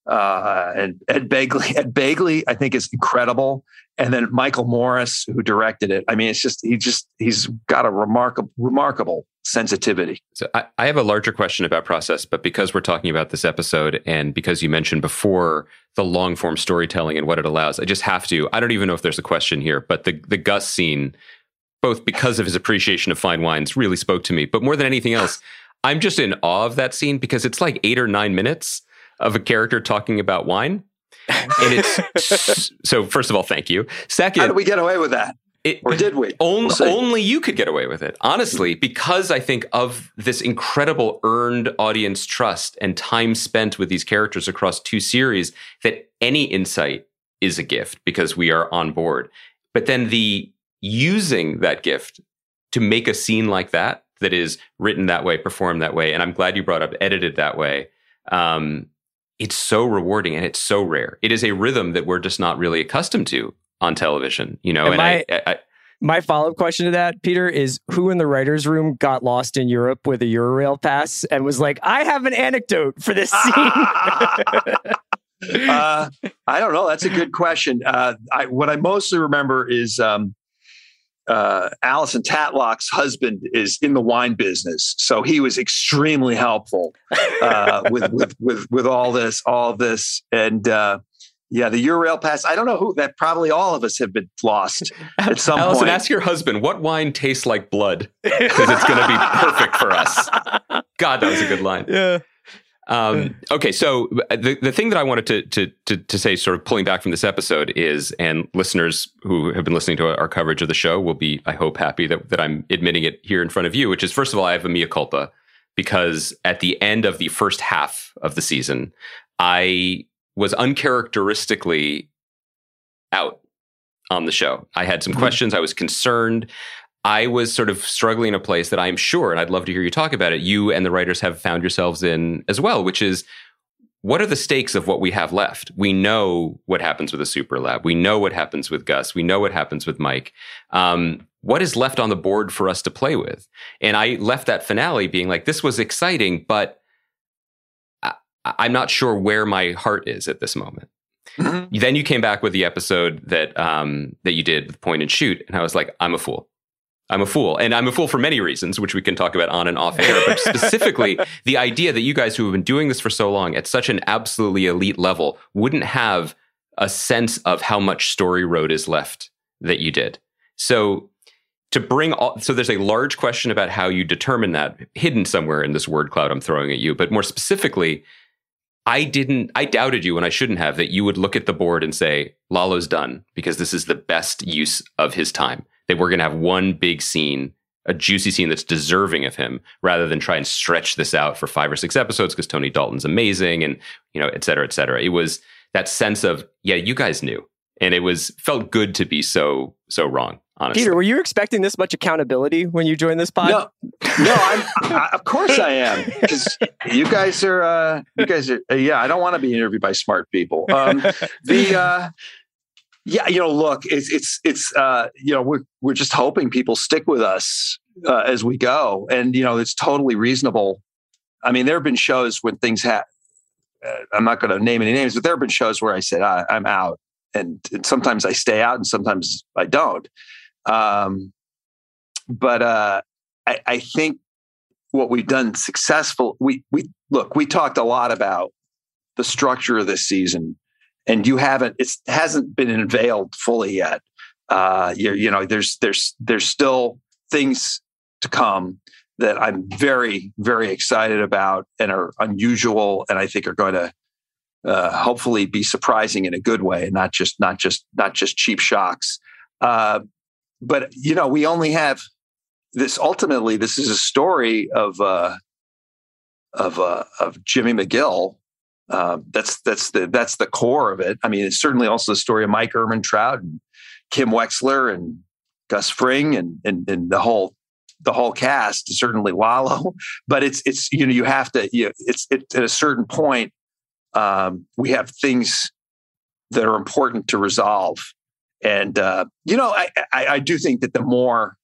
Uh, and Ed Begley, Ed Begley, I think is incredible. And then Michael Morris, who directed it. I mean, it's just he just he's got a remarkable, remarkable sensitivity. So I, I, have a larger question about process, but because we're talking about this episode and because you mentioned before the long form storytelling and what it allows, I just have to. I don't even know if there's a question here, but the the Gus scene, both because of his appreciation of fine wines, really spoke to me. But more than anything else, I'm just in awe of that scene because it's like eight or nine minutes of a character talking about wine. and it's so first of all, thank you. Second, how did we get away with that? It, or did we? Only, we'll only you could get away with it, honestly, because I think of this incredible earned audience trust and time spent with these characters across two series that any insight is a gift because we are on board. But then the using that gift to make a scene like that, that is written that way, performed that way, and I'm glad you brought up edited that way. Um, it's so rewarding and it's so rare. It is a rhythm that we're just not really accustomed to on television, you know. And, and my, I, I, my follow up question to that, Peter, is who in the writers' room got lost in Europe with a Eurail pass and was like, "I have an anecdote for this scene." uh, I don't know. That's a good question. Uh, I, what I mostly remember is um, uh, Alison Tatlock's husband is in the wine business, so he was extremely helpful uh, with, with with with all this, all this, and uh, yeah, the Eurail pass. I don't know who that. Probably all of us have been lost at some Alison, point. ask your husband what wine tastes like blood because it's going to be perfect for us. God, that was a good line. Yeah. Um, okay, so the, the thing that I wanted to, to, to to say, sort of pulling back from this episode, is, and listeners who have been listening to our coverage of the show will be, I hope, happy that that I'm admitting it here in front of you. Which is, first of all, I have a mea culpa because at the end of the first half of the season, I was uncharacteristically out on the show. I had some mm-hmm. questions. I was concerned. I was sort of struggling in a place that I'm sure, and I'd love to hear you talk about it, you and the writers have found yourselves in as well, which is what are the stakes of what we have left? We know what happens with the super lab. We know what happens with Gus. We know what happens with Mike. Um, what is left on the board for us to play with? And I left that finale being like, this was exciting, but I, I'm not sure where my heart is at this moment. Mm-hmm. Then you came back with the episode that um, that you did with point and shoot, and I was like, I'm a fool. I'm a fool. And I'm a fool for many reasons, which we can talk about on and off air. But specifically, the idea that you guys who have been doing this for so long at such an absolutely elite level wouldn't have a sense of how much story road is left that you did. So to bring all, so there's a large question about how you determine that hidden somewhere in this word cloud I'm throwing at you. But more specifically, I didn't, I doubted you and I shouldn't have that you would look at the board and say, Lalo's done because this is the best use of his time that we're going to have one big scene, a juicy scene that's deserving of him, rather than try and stretch this out for five or six episodes because Tony Dalton's amazing and you know, et cetera, et cetera. It was that sense of yeah, you guys knew, and it was felt good to be so so wrong. Honestly. Peter, were you expecting this much accountability when you joined this pod? No, no, I'm, I, of course I am because you guys are, uh, you guys are, uh, yeah. I don't want to be interviewed by smart people. Um, the, uh, yeah, you know, look, it's it's it's uh, you know, we're we're just hoping people stick with us uh, as we go, and you know, it's totally reasonable. I mean, there have been shows when things have. Uh, I'm not going to name any names, but there have been shows where I said I, am out, and, and, sometimes I stay out, and sometimes I don't. Um, but uh, I, I think what we've done successful. We we look. We talked a lot about the structure of this season and you haven't it hasn't been unveiled fully yet. Uh you know there's there's there's still things to come that I'm very very excited about and are unusual and I think are going to uh, hopefully be surprising in a good way and not just not just not just cheap shocks. Uh, but you know we only have this ultimately this is a story of uh, of uh, of Jimmy McGill uh, that's that's the that's the core of it. I mean, it's certainly also the story of Mike Ehrmantraut and Kim Wexler and Gus Fring and and, and the whole the whole cast. Certainly Lalo, but it's it's you know you have to you know, it's it, at a certain point um, we have things that are important to resolve, and uh, you know I, I I do think that the more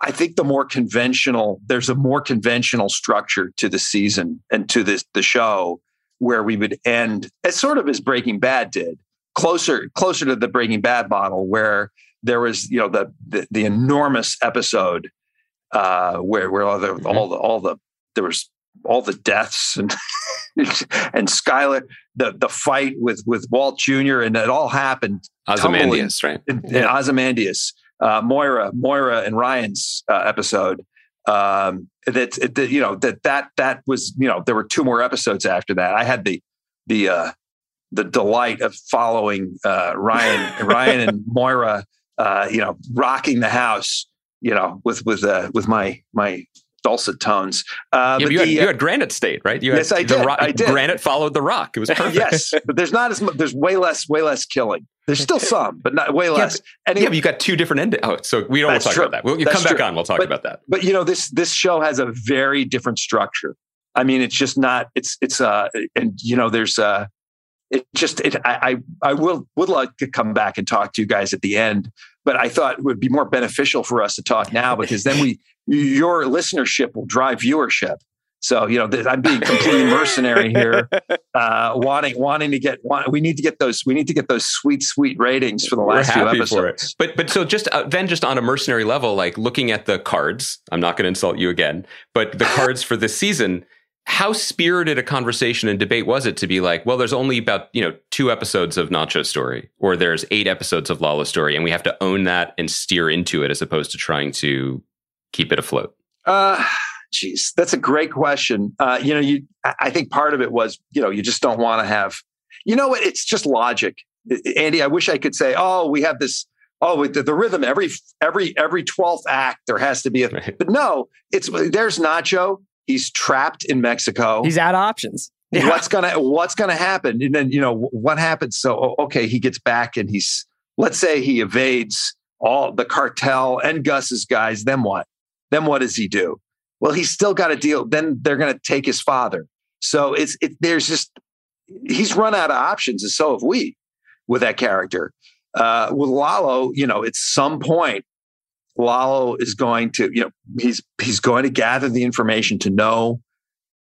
I think the more conventional, there's a more conventional structure to the season and to this the show where we would end as sort of as Breaking Bad did, closer closer to the Breaking Bad model, where there was you know the the, the enormous episode uh, where where all the mm-hmm. all the all the there was all the deaths and and Skyler the the fight with with Walt Jr. and it all happened. Ozymandias, right? In, in Ozymandias, uh, Moira, Moira and Rian's uh, episode, um, that, that you know that that that was you know there were two more episodes after that. I had the the uh, the delight of following uh, Rian Rian and Moira, uh, you know, rocking the house, you know, with with uh, with my my dulcet tones. Uh, yeah, you, had, you, had, Granite State, right? You yes, had I did. Ro- I did. Granite followed the rock. It was perfect. yes, but there's not as much. There's way less, way less killing. There's still some, but not way less. Yeah, but, anyway, yeah, but you got two different endings. Oh, so we don't want to talk true. about that. We'll, you come back on. We'll talk but, about that. But you know, this this show has a very different structure. I mean, it's just not. It's it's uh, and you know, there's uh, it just it. I I, I will would like to come back and talk to you guys at the end, but I thought it would be more beneficial for us to talk now because then we your listenership will drive viewership. So you know, I'm being completely mercenary here, uh, wanting wanting to get. Want, we need to get those. We need to get those sweet sweet ratings for the last few episodes. But but so just uh, then just on a mercenary level, like looking at the cards. I'm not going to insult you again, but the cards for this season. How spirited a conversation and debate was it to be like, well, there's only about you know two episodes of Nacho's story, or there's eight episodes of Lalo's story, and we have to own that and steer into it as opposed to trying to keep it afloat. Uh, Jeez, that's a great question. Uh, you know, you I think part of it was, you know, you just don't want to have, you know what? It's just logic, Andy. I wish I could say, oh, we have this. Oh, the, the rhythm every every every twelfth act there has to be a. Right. But no, it's there's Nacho. He's trapped in Mexico. He's out of options. Yeah. What's gonna What's gonna happen? And then you know what happens. So okay, he gets back and he's let's say he evades all the cartel and Gus's guys. Then what? Then what does he do? Well, he's still got a deal. Then they're going to take his father. So it's it, there's just he's run out of options, and so have we with that character. Uh, with Lalo, you know, at some point, Lalo is going to, you know, he's he's going to gather the information to know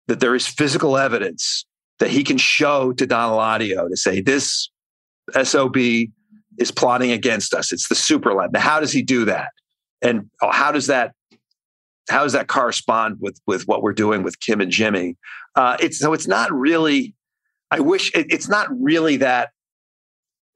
that there is physical evidence that he can show to Don Eladio to say this SOB is plotting against us. It's the super lab. Now, how does he do that? And how does that how does that correspond with with what we're doing with Kim and Jimmy? Uh, it's so it's not really. I wish it, it's not really that.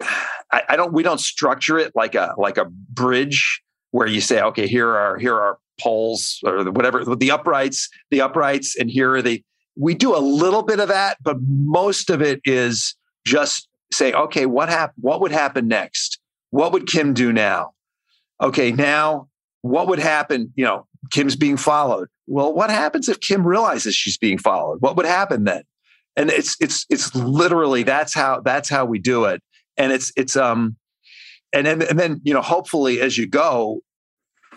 I, I, don't. We don't structure it like a like a bridge where you say, okay, here are here are poles or whatever the uprights, the uprights, and here are the. We do a little bit of that, but most of it is just say, okay, what hap- What would happen next? What would Kim do now? Okay, now what would happen? You know, Kim's being followed. Well, what happens if Kim realizes she's being followed? What would happen then? And it's it's it's literally that's how that's how we do it. And it's it's um and then and then you know hopefully as you go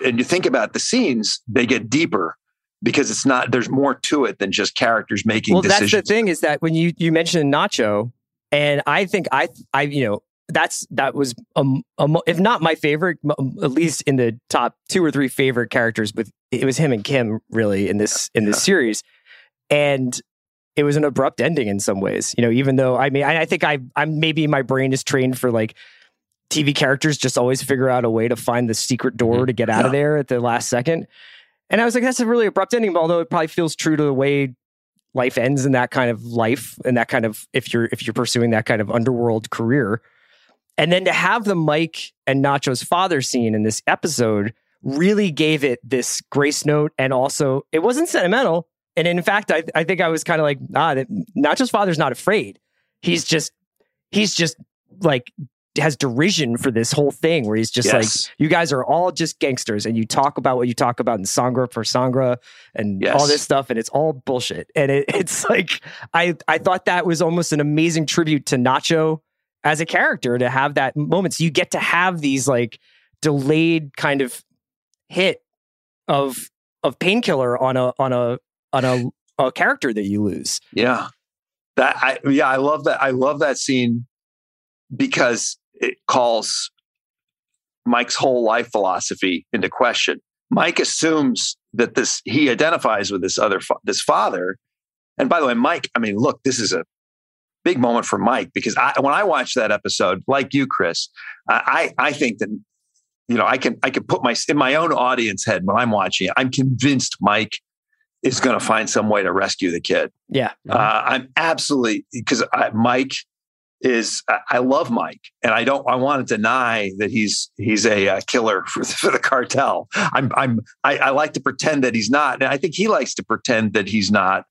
and you think about the scenes, they get deeper because it's not there's more to it than just characters making well, decisions. that's the thing is that when you you mentioned Nacho, and I think I I you know that's that was um, um, if not my favorite, at least in the top two or three favorite characters. With it was him and Kim really in this in this series, and it was an abrupt ending in some ways. You know, even though I mean, I, I think I I'm maybe my brain is trained for like TV characters just always figure out a way to find the secret door mm-hmm. to get out yeah. of there at the last second. And I was like, that's a really abrupt ending, although it probably feels true to the way life ends in that kind of life and that kind of if you're if you're pursuing that kind of underworld career. And then to have the Mike and Nacho's father scene in this episode really gave it this grace note. And also, it wasn't sentimental. And in fact, I, I think I was kind of like, ah, Nacho's father's not afraid. He's just, he's just like, has derision for this whole thing where he's just yes. like, you guys are all just gangsters and you talk about what you talk about in Sangra for Sangra and yes. all this stuff. And it's all bullshit. And it, it's like, I, I thought that was almost an amazing tribute to Nacho as a character to have that moment. So you get to have these like delayed kind of hit of of painkiller on a on a on a, a character that you lose. Yeah. That I yeah, I love that. I love that scene because it calls Mike's whole life philosophy into question. Mike assumes that this he identifies with this other this father. And by the way, Mike, I mean, look, this is a big moment for Mike because I, when I watched that episode, like you, Chris, I, I think that you know I can I can put my in my own audience head when I'm watching it. I'm convinced Mike is going to find some way to rescue the kid. Yeah, uh, I'm absolutely because Mike is I love Mike, and I don't I want to deny that he's he's a uh, killer for, for the cartel. I'm I'm I, I, like to pretend that he's not, and I think he likes to pretend that he's not.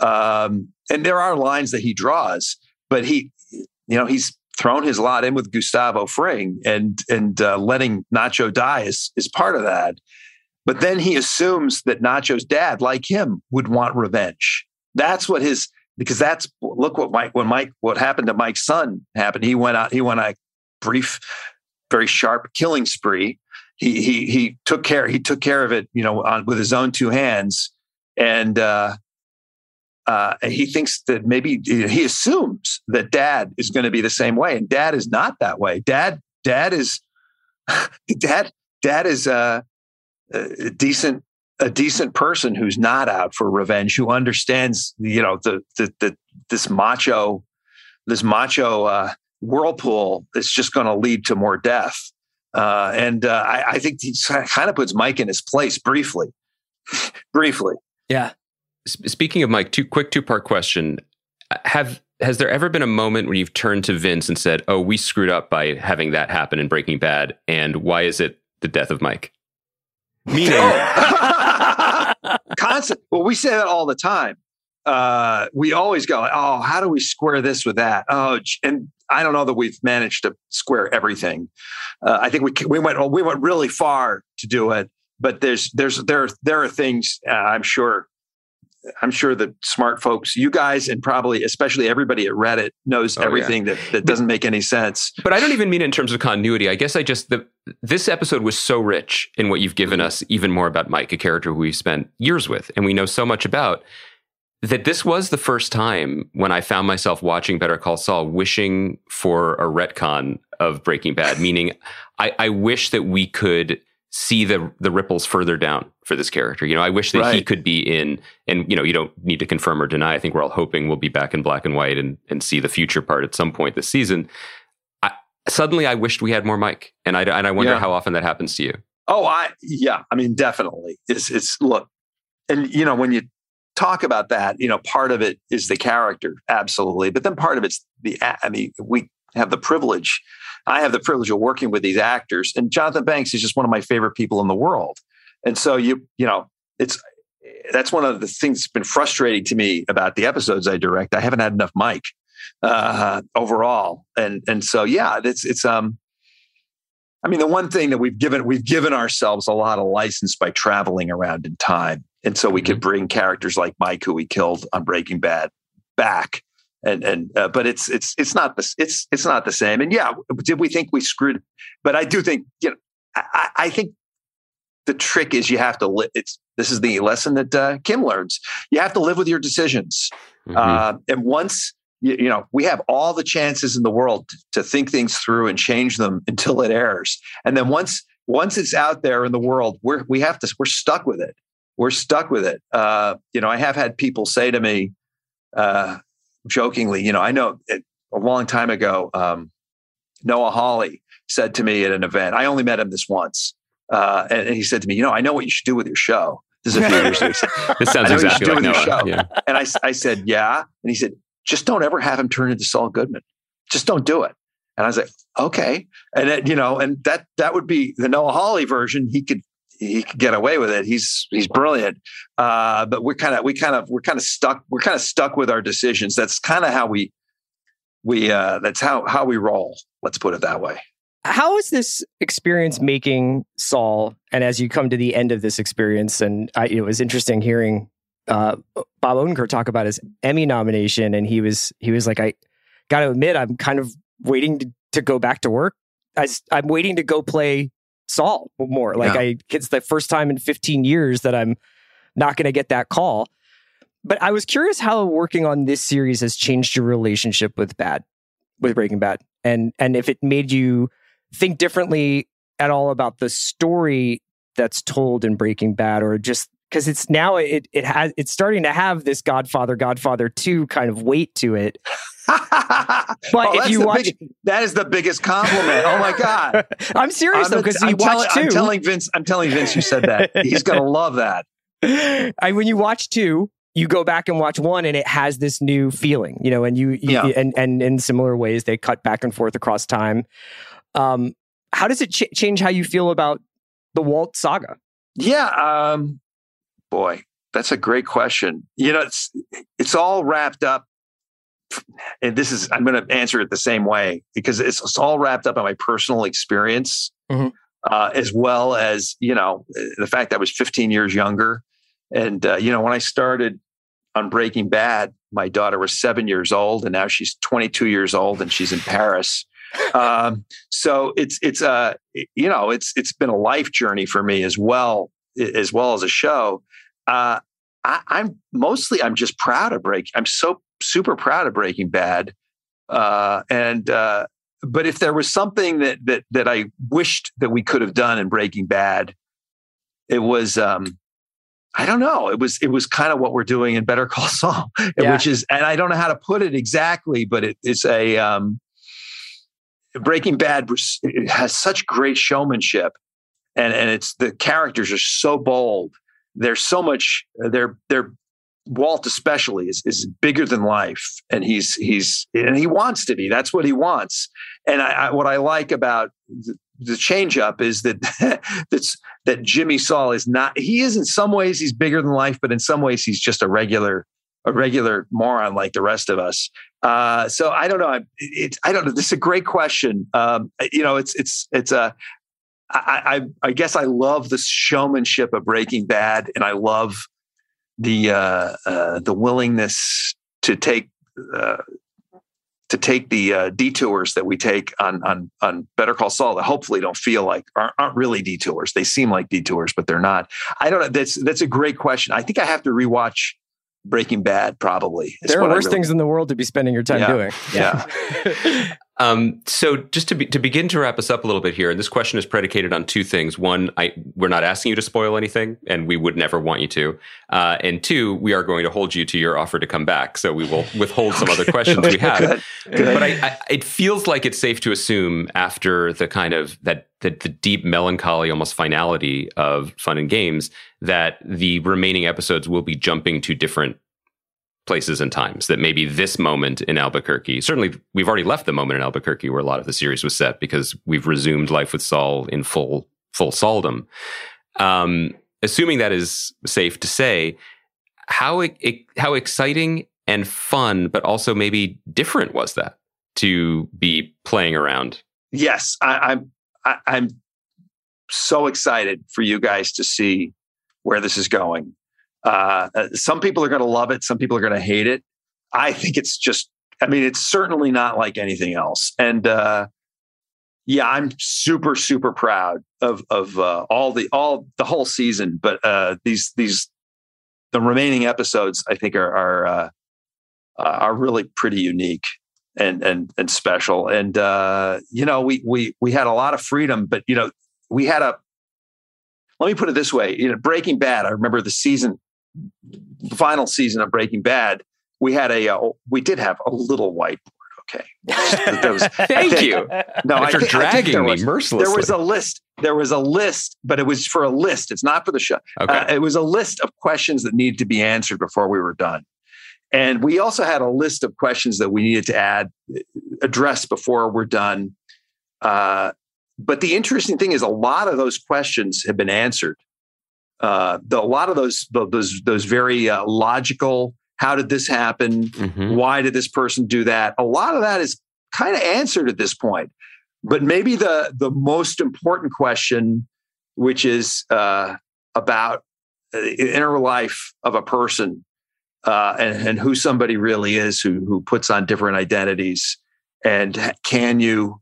Um, and there are lines that he draws, but he, you know, he's thrown his lot in with Gustavo Fring, and and uh, letting Nacho die is is part of that. But then he assumes that Nacho's dad, like him, would want revenge. That's what his because that's look what Mike when Mike what happened to Mike's son happened. He went out. He went a brief, very sharp killing spree. He he he took care. He took care of it. You know, on, with his own two hands. And uh, uh, he thinks that maybe he assumes that dad is going to be the same way, and dad is not that way. Dad, dad is dad, dad is a, a decent a decent person who's not out for revenge, who understands, you know, the the, the this macho, this macho uh, whirlpool is just going to lead to more death. Uh, and uh, I, I, think he kind of puts Mike in his place briefly. briefly. Yeah. Speaking of Mike, two quick two part question: Have has there ever been a moment when you've turned to Vince and said, "Oh, we screwed up by having that happen in Breaking Bad," and why is it the death of Mike? Meaning, constant. Well, we say that all the time. Uh, we always go, "Oh, how do we square this with that?" Oh, and I don't know that we've managed to square everything. Uh, I think we we went we went really far to do it, but there's there's there there are things uh, I'm sure I'm sure that smart folks, you guys, and probably especially everybody at Reddit knows oh, everything yeah. that, that doesn't make any sense. But I don't even mean in terms of continuity. I guess I just the this episode was so rich in what you've given mm-hmm. us, even more about Mike, a character who we've spent years with and we know so much about. That this was the first time when I found myself watching Better Call Saul, wishing for a retcon of Breaking Bad. meaning, I, I wish that we could see the the ripples further down for this character. You know, I wish that right. he could be in, and you know, you don't need to confirm or deny. I think we're all hoping we'll be back in black and white and and see the future part at some point this season. I, suddenly, I wished we had more Mike, and I and I wonder yeah. how often that happens to you. Oh, I yeah, I mean, definitely. It's it's look, and you know, when you talk about that, you know, part of it is the character, absolutely, but then part of it's the. I mean, we have the privilege I have the privilege of working with these actors, and Jonathan Banks is just one of my favorite people in the world. And so you, you know, it's that's one of the things that's been frustrating to me about the episodes I direct. I haven't had enough Mike uh, overall, and and so yeah, it's it's um. I mean, the one thing that we've given we've given ourselves a lot of license by traveling around in time, and so we mm-hmm. could bring characters like Mike, who we killed on Breaking Bad, back and and uh, but it's it's it's not the it's it's not the same. And yeah, did we think we screwed? But I do think you know I, I think the trick is you have to live. It's this is the lesson that uh, Kim learns. You have to live with your decisions, mm-hmm. uh, and once you, you, know we have all the chances in the world to, think things through and change them until it airs, and then once once it's out there in the world, we're we have to we're stuck with it. We're stuck with it. Uh, you know, I have had people say to me, uh, jokingly, you know, I know it, a long time ago, um, Noah Hawley said to me at an event, I only met him this once. Uh, and, and, he said to me, you know, I know what you should do with your show. This is a few years ago. this sounds exactly like Noah. Yeah. And I, I said, yeah. And he said, just don't ever have him turn into Saul Goodman. Just don't do it. And I was like, okay. And it, you know, and that that would be the Noah Hawley version. He could he could get away with it. He's he's brilliant. Uh, but we're kind of we kind of we're kind of stuck. We're kind of stuck with our decisions. That's kind of how we we uh, that's how how we roll. Let's put it that way. How is this experience making Saul? And as you come to the end of this experience, and I, it was interesting hearing uh, Bob Odenkirk talk about his Emmy nomination, and he was he was like, I got to admit, I'm kind of waiting to, to go back to work. I, I'm waiting to go play Saul more. Like yeah. I, it's the first time in 15 years that I'm not going to get that call. But I was curious how working on this series has changed your relationship with Bad, with Breaking Bad, and and if it made you think differently at all about the story that's told in Breaking Bad, or just because it's now it it has it's starting to have this Godfather Godfather two kind of weight to it. but oh, if you watch, big, that is the biggest compliment. Oh my god, I'm serious I'm though because you watch two. I'm telling Vince. I'm telling Vince you said that. He's gonna love that. I, when you watch two, you go back and watch one, and it has this new feeling, you know. And you, you yeah. and and in similar ways, they cut back and forth across time. Um, how does it ch- change how you feel about the Walt saga? Yeah, um, boy, that's a great question. You know, it's it's all wrapped up and this is I'm going to answer it the same way because it's, it's all wrapped up in my personal experience, mm-hmm. uh, as well as you know the fact that I was 15 years younger, and uh, you know when I started on Breaking Bad, my daughter was seven years old, and now she's 22 years old, and she's in Paris. Um, so it's it's uh you know it's it's been a life journey for me as well as well as a show. Uh, I, am mostly I'm just proud of break. I'm so super proud of Breaking Bad. Uh, and uh, but if there was something that that that I wished that we could have done in Breaking Bad, it was um, I don't know. It was it was kind of what we're doing in Better Call Saul, yeah. which is, and I don't know how to put it exactly, but it, it's a um, Breaking Bad has such great showmanship, and and it's the characters are so bold. There's so much. They're they're Walt especially is is bigger than life, and he's he's and he wants to be. That's what he wants. And I, I what I like about the, the change up is that that's that Jimmy Saul is not. He is in some ways he's bigger than life, but in some ways he's just a regular a regular moron like the rest of us. Uh, so I don't know. I, it, I don't know. This is a great question. Um, you know, it's it's it's a. I, I, I guess I love the showmanship of Breaking Bad, and I love the uh, uh, the willingness to take uh, to take the uh, detours that we take on on on Better Call Saul that hopefully don't feel like aren't, aren't, really detours. They seem like detours, but they're not. I don't know. That's that's a great question. I think I have to rewatch Breaking Bad. Probably there are worse really, things in the world to be spending your time yeah, doing. Yeah. Um, so just to be, to begin to wrap us up a little bit here, and this question is predicated on two things. One, I, we're not asking you to spoil anything, and we would never want you to. Uh, and two, we are going to hold you to your offer to come back, so we will withhold some other questions we have. Good. Good. But I, I, it feels like it's safe to assume after the kind of that the, the deep melancholy, almost finality of Fun and Games, that the remaining episodes will be jumping to different places and times that maybe this moment in Albuquerque, certainly we've already left the moment in Albuquerque where a lot of the series was set because we've resumed life with Saul in full, full Sauldom. Um, assuming that is safe to say, how, it, how exciting and fun, but also maybe different was that to be playing around? Yes, I, I'm, I, I'm so excited for you guys to see where this is going. Uh, uh, some people are going to love it. Some people are going to hate it. I think it's just, I mean, it's certainly not like anything else. And uh, yeah, I'm super, super proud of of uh, all the all the whole season. But uh, these these the remaining episodes, I think, are are uh, are really pretty unique and and and special. And you know, we we we had a lot of freedom, but you know, we had a let me put it this way you know breaking bad i remember the season the final season of Breaking Bad, we had a uh, we did have a little whiteboard. Okay, was, thank think, you. No, After I, dragging I me was, mercilessly. There was a list. There was a list, but it was for a list. It's not for the show. Okay. Uh, it was a list of questions that needed to be answered before we were done. And we also had a list of questions that we needed to add, address before we're done. Uh, but the interesting thing is, a lot of those questions have been answered uh, the, a lot of those those those very uh, logical. How did this happen? Mm-hmm. Why did this person do that? A lot of that is kind of answered at this point. But maybe the the most important question, which is uh, about the inner life of a person uh, and, and who somebody really is, who who puts on different identities, and can you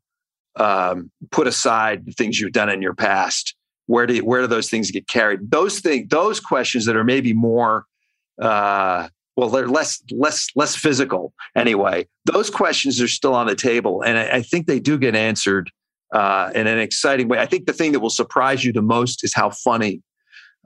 um, put aside the things you've done in your past where do where do those things get carried? Those things, those questions that are maybe more, uh, well, they're less less less physical anyway. Those questions are still on the table, and I, I think they do get answered uh, in an exciting way. I think the thing that will surprise you the most is how funny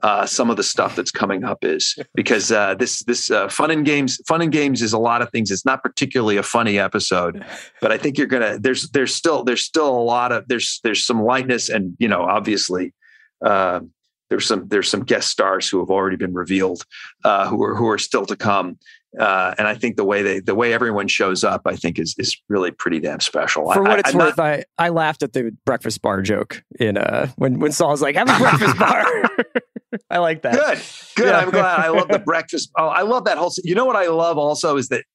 uh, some of the stuff that's coming up is because uh, this this uh, fun and games fun and games is a lot of things. It's not particularly a funny episode, but I think you're gonna there's there's still there's still a lot of there's there's some lightness and you know obviously uh, there's some there's some guest stars who have already been revealed uh, who are who are still to come. Uh, and I think the way they the way everyone shows up, I think is is really pretty damn special. For I, what it's I'm worth, not, I I laughed at the breakfast bar joke in uh when when Saul's like, "Have a breakfast bar." I like that. Good, good. Yeah. I'm glad. I love the breakfast. Oh, I love that whole. You know what I love also is that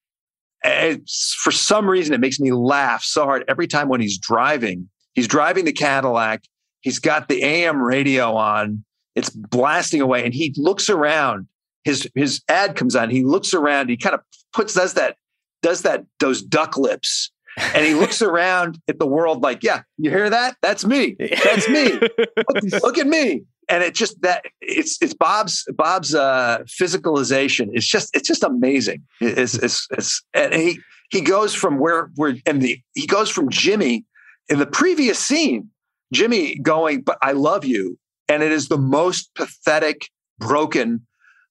for some reason it makes me laugh so hard every time when he's driving. He's driving the Cadillac He's got the AM radio on. It's blasting away, and he looks around. His his ad comes on. He looks around. He kind of puts does that does that those duck lips, and he looks around at the world like, yeah, you hear that? That's me. That's me. look, look at me and it just that it's it's Bob's Bob's uh, physicalization. It's just it's just amazing. It's it's it's and he he goes from where where and the he goes from Jimmy in the previous scene Jimmy going, but I love you. And it is the most pathetic, broken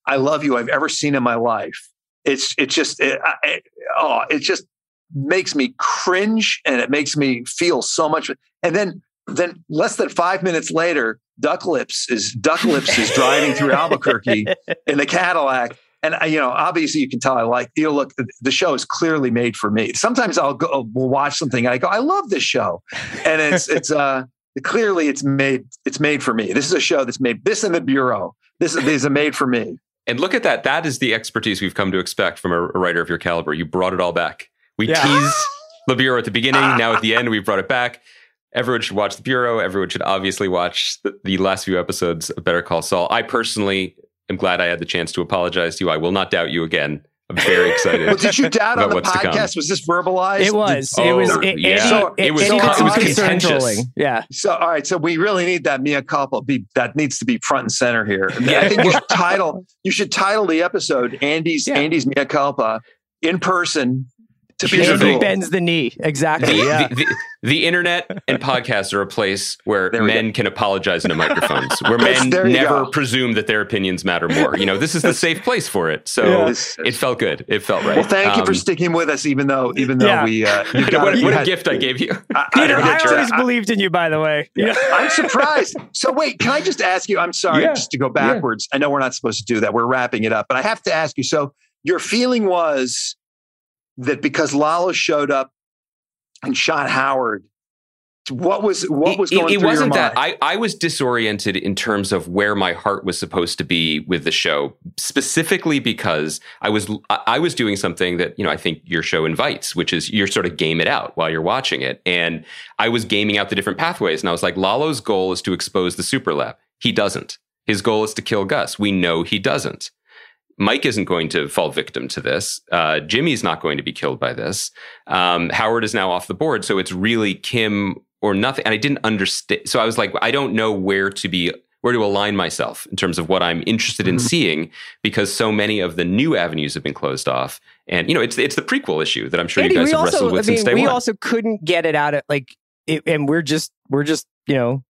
"I love you" I've ever seen in my life. It's it's just it, it, oh, it just makes me cringe and it makes me feel so much. And then then less than five minutes later, Duck Lips is Duck Lips is driving through Albuquerque in the Cadillac. And you know, obviously, you can tell I like. You know, look, the show is clearly made for me. Sometimes I'll go, we'll watch something, and I go, I love this show, and it's it's uh clearly it's made it's made for me. This is a show that's made. This in the bureau. This is these are made for me. And look at that. That is the expertise we've come to expect from a, a writer of your caliber. You brought it all back. We yeah. teased the bureau at the beginning. Ah. Now at the end, we brought it back everyone should watch the bureau everyone should obviously watch the, the, last few episodes of better call saul i personally am glad i had the chance to apologize to you i will not doubt you again i'm very excited well, did you doubt on the podcast? Was this verbalized? It was. Did, it was oh, it, yeah. so, it, it, was, it, it was contentious. yeah. So all right. So we really need that Mia culpa be that needs to be front and center here. Yeah. i think you should title you should title the episode andy's yeah. andy's Mia culpa in person to be Andy bends the knee. Exactly. The, yeah. the, the, the, internet and podcasts are a place where men can apologize into microphones, where men never go. presume that their opinions matter more. You know, this is the safe place for it. So yeah. it felt good. It felt right. Well, thank um, you for um, sticking with us, even though even though yeah. we. Uh, got, what, what had, a gift I gave you, I, Peter. I, I always believed in you. By the way, yeah. I'm surprised. So wait, can I just ask you? I'm sorry, just to go backwards. I know we're not supposed to do that. We're wrapping it up, but I have to ask you. So your feeling was that because Lalo showed up and shot Howard, what was what was going it, it, it wasn't that. I, I was disoriented in terms of where my heart was supposed to be with the show specifically because i was i was doing something that you know i think your show invites which is you're sort of game it out while you're watching it. And i was gaming out the different pathways and i was like lalo's goal is to expose the super lab. He doesn't. His goal is to kill gus. We know he doesn't Mike isn't going to fall victim to this. Uh, Jimmy's not going to be killed by this. Um, Howard is now off the board. So it's really Kim or nothing. And I didn't understand. So I was like, I don't know where to be, where to align myself in terms of what I'm interested in mm-hmm. seeing because so many of the new avenues have been closed off. And, you know, it's, it's the prequel issue that I'm sure Andy, you guys have also, wrestled with I mean, since day we one. also couldn't get it out of like, it, and we're just, we're just, you know,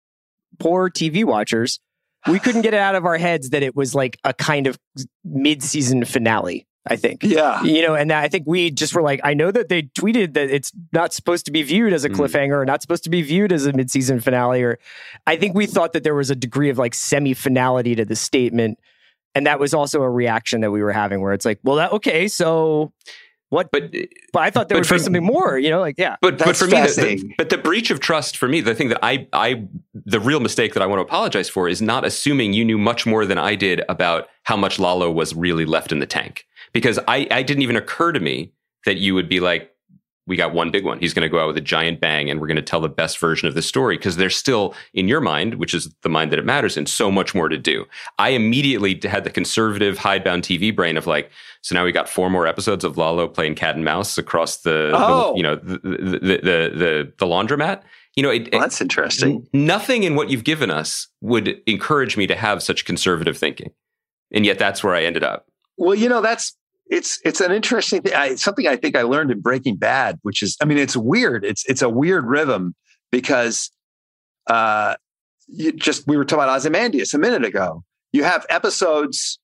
poor TV watchers we couldn't get it out of our heads that it was like a kind of mid-season finale. I think. Yeah. You know, and I think we just were like, I know that they tweeted that it's not supposed to be viewed as a mm. cliffhanger or not supposed to be viewed as a mid-season finale. Or I think we thought that there was a degree of like semi-finality to the statement. And that was also a reaction that we were having where it's like, well, that, okay, so what? But but I thought there was something more. You know, like yeah. But but for me, the, the, but the breach of trust for me, the thing that I I the real mistake that I want to apologize for is not assuming you knew much more than I did about how much Lalo was really left in the tank because I I didn't even occur to me that you would be like we got one big one. He's going to go out with a giant bang and we're going to tell the best version of the story because there's still in your mind, which is the mind that it matters in, so much more to do. I immediately had the conservative hidebound TV brain of like, so now we got four more episodes of Lalo playing cat and mouse across the, oh. the you know, the, the, the, the, the laundromat. You know, it, well, that's interesting. Nothing in what you've given us would encourage me to have such conservative thinking. And yet that's where I ended up. Well, you know, that's it's it's an interesting thing. I, something I think I learned in Breaking Bad, which is, I mean, it's weird. It's it's a weird rhythm because, uh, you just we were talking about Ozymandias a minute ago. You have episodes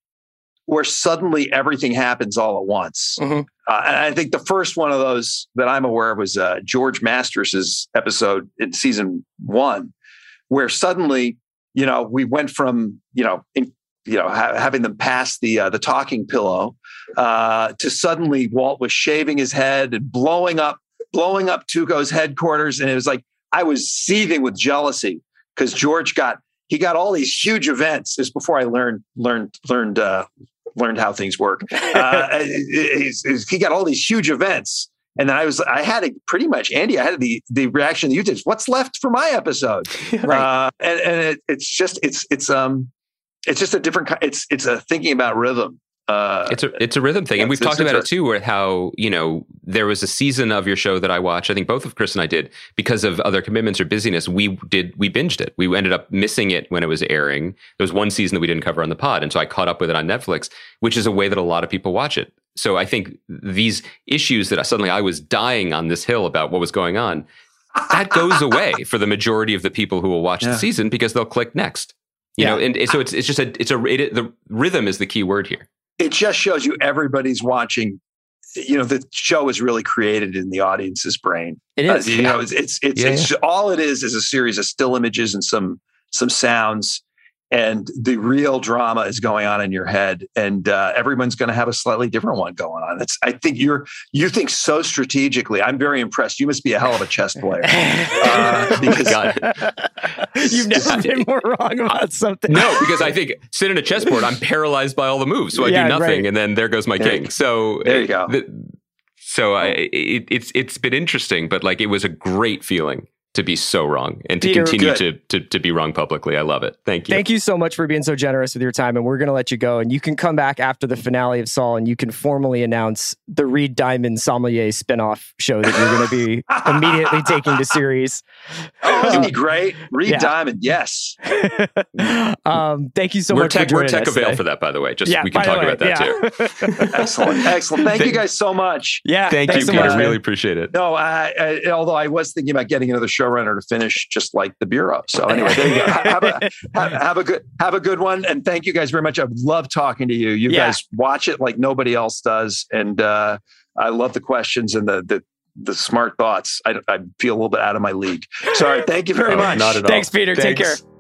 where suddenly everything happens all at once, mm-hmm. uh, and I think the first one of those that I'm aware of was uh, George Mastras's episode in season one, where suddenly you know we went from you know in, you know, ha- having them pass the uh, the talking pillow, uh, to suddenly Walt was shaving his head and blowing up blowing up Tuco's headquarters, and it was like I was seething with jealousy because George got he got all these huge events. This before I learned learned learned uh, learned how things work. Uh, he got all these huge events. And then I was, I had a pretty much, Andy, I had the the reaction that you did. What's left for my episode? right. Uh, and and it, it's just, it's, it's, um, it's just a different kind it's it's a thinking about rhythm uh, it's a it's a rhythm thing, and we've talked about it too. Where how you know there was a season of your show that I watched. I think both of Chris and I did because of other commitments or busyness. We did we binged it. We ended up missing it when it was airing. There was one season that we didn't cover on the pod, and so I caught up with it on Netflix, which is a way that a lot of people watch it. So I think these issues that suddenly I was dying on this hill about what was going on, that goes away for the majority of the people who will watch yeah. the season because they'll click next. You yeah. know, and so it's it's just a it's a it, the rhythm is the key word here. It just shows you everybody's watching. You know, the show is really created in the audience's brain. It is. Uh, you know, it's it's it's, yeah, it's yeah. all it is is a series of still images and some some sounds and the real drama is going on in your head and uh, everyone's going to have a slightly different one going on. It's. i think you're you think so strategically i'm very impressed. You must be a hell of a chess player uh, because you've never been more wrong about something. No because i think sit in a chessboard i'm paralyzed by all the moves so i yeah, do nothing right. and then there goes my there king. So there you go. the, so I, it, it's it's been interesting but like it was a great feeling to be so wrong and to Peter, continue to, to, to be wrong publicly. I love it. Thank you. Thank you so much for being so generous with your time. And we're going to let you go. And you can come back after the finale of Saul and you can formally announce the Reed Diamond Sommelier spinoff show that you're going to be immediately taking to series. Oh, isn't he great? Reed yeah. Diamond, yes. um, thank you so we're much. Tech, for we're tech avail for that, by the way. Just yeah, we can talk way, about that yeah. too. excellent, excellent. Thank, thank, you guys so much. Yeah, thank you, so Peter. Much, really appreciate it. No, I, I, although I was thinking about getting another showrunner to finish just like the bureau. So anyway, there you go. Have a have, have, a good have a good one, and thank you guys very much. I love talking to you. You yeah. guys watch it like nobody else does, and uh, I love the questions and the the the smart thoughts. I, I feel a little bit out of my league. Sorry. Thank you very much. Not at all. Thanks. Peter. Thanks. Take care.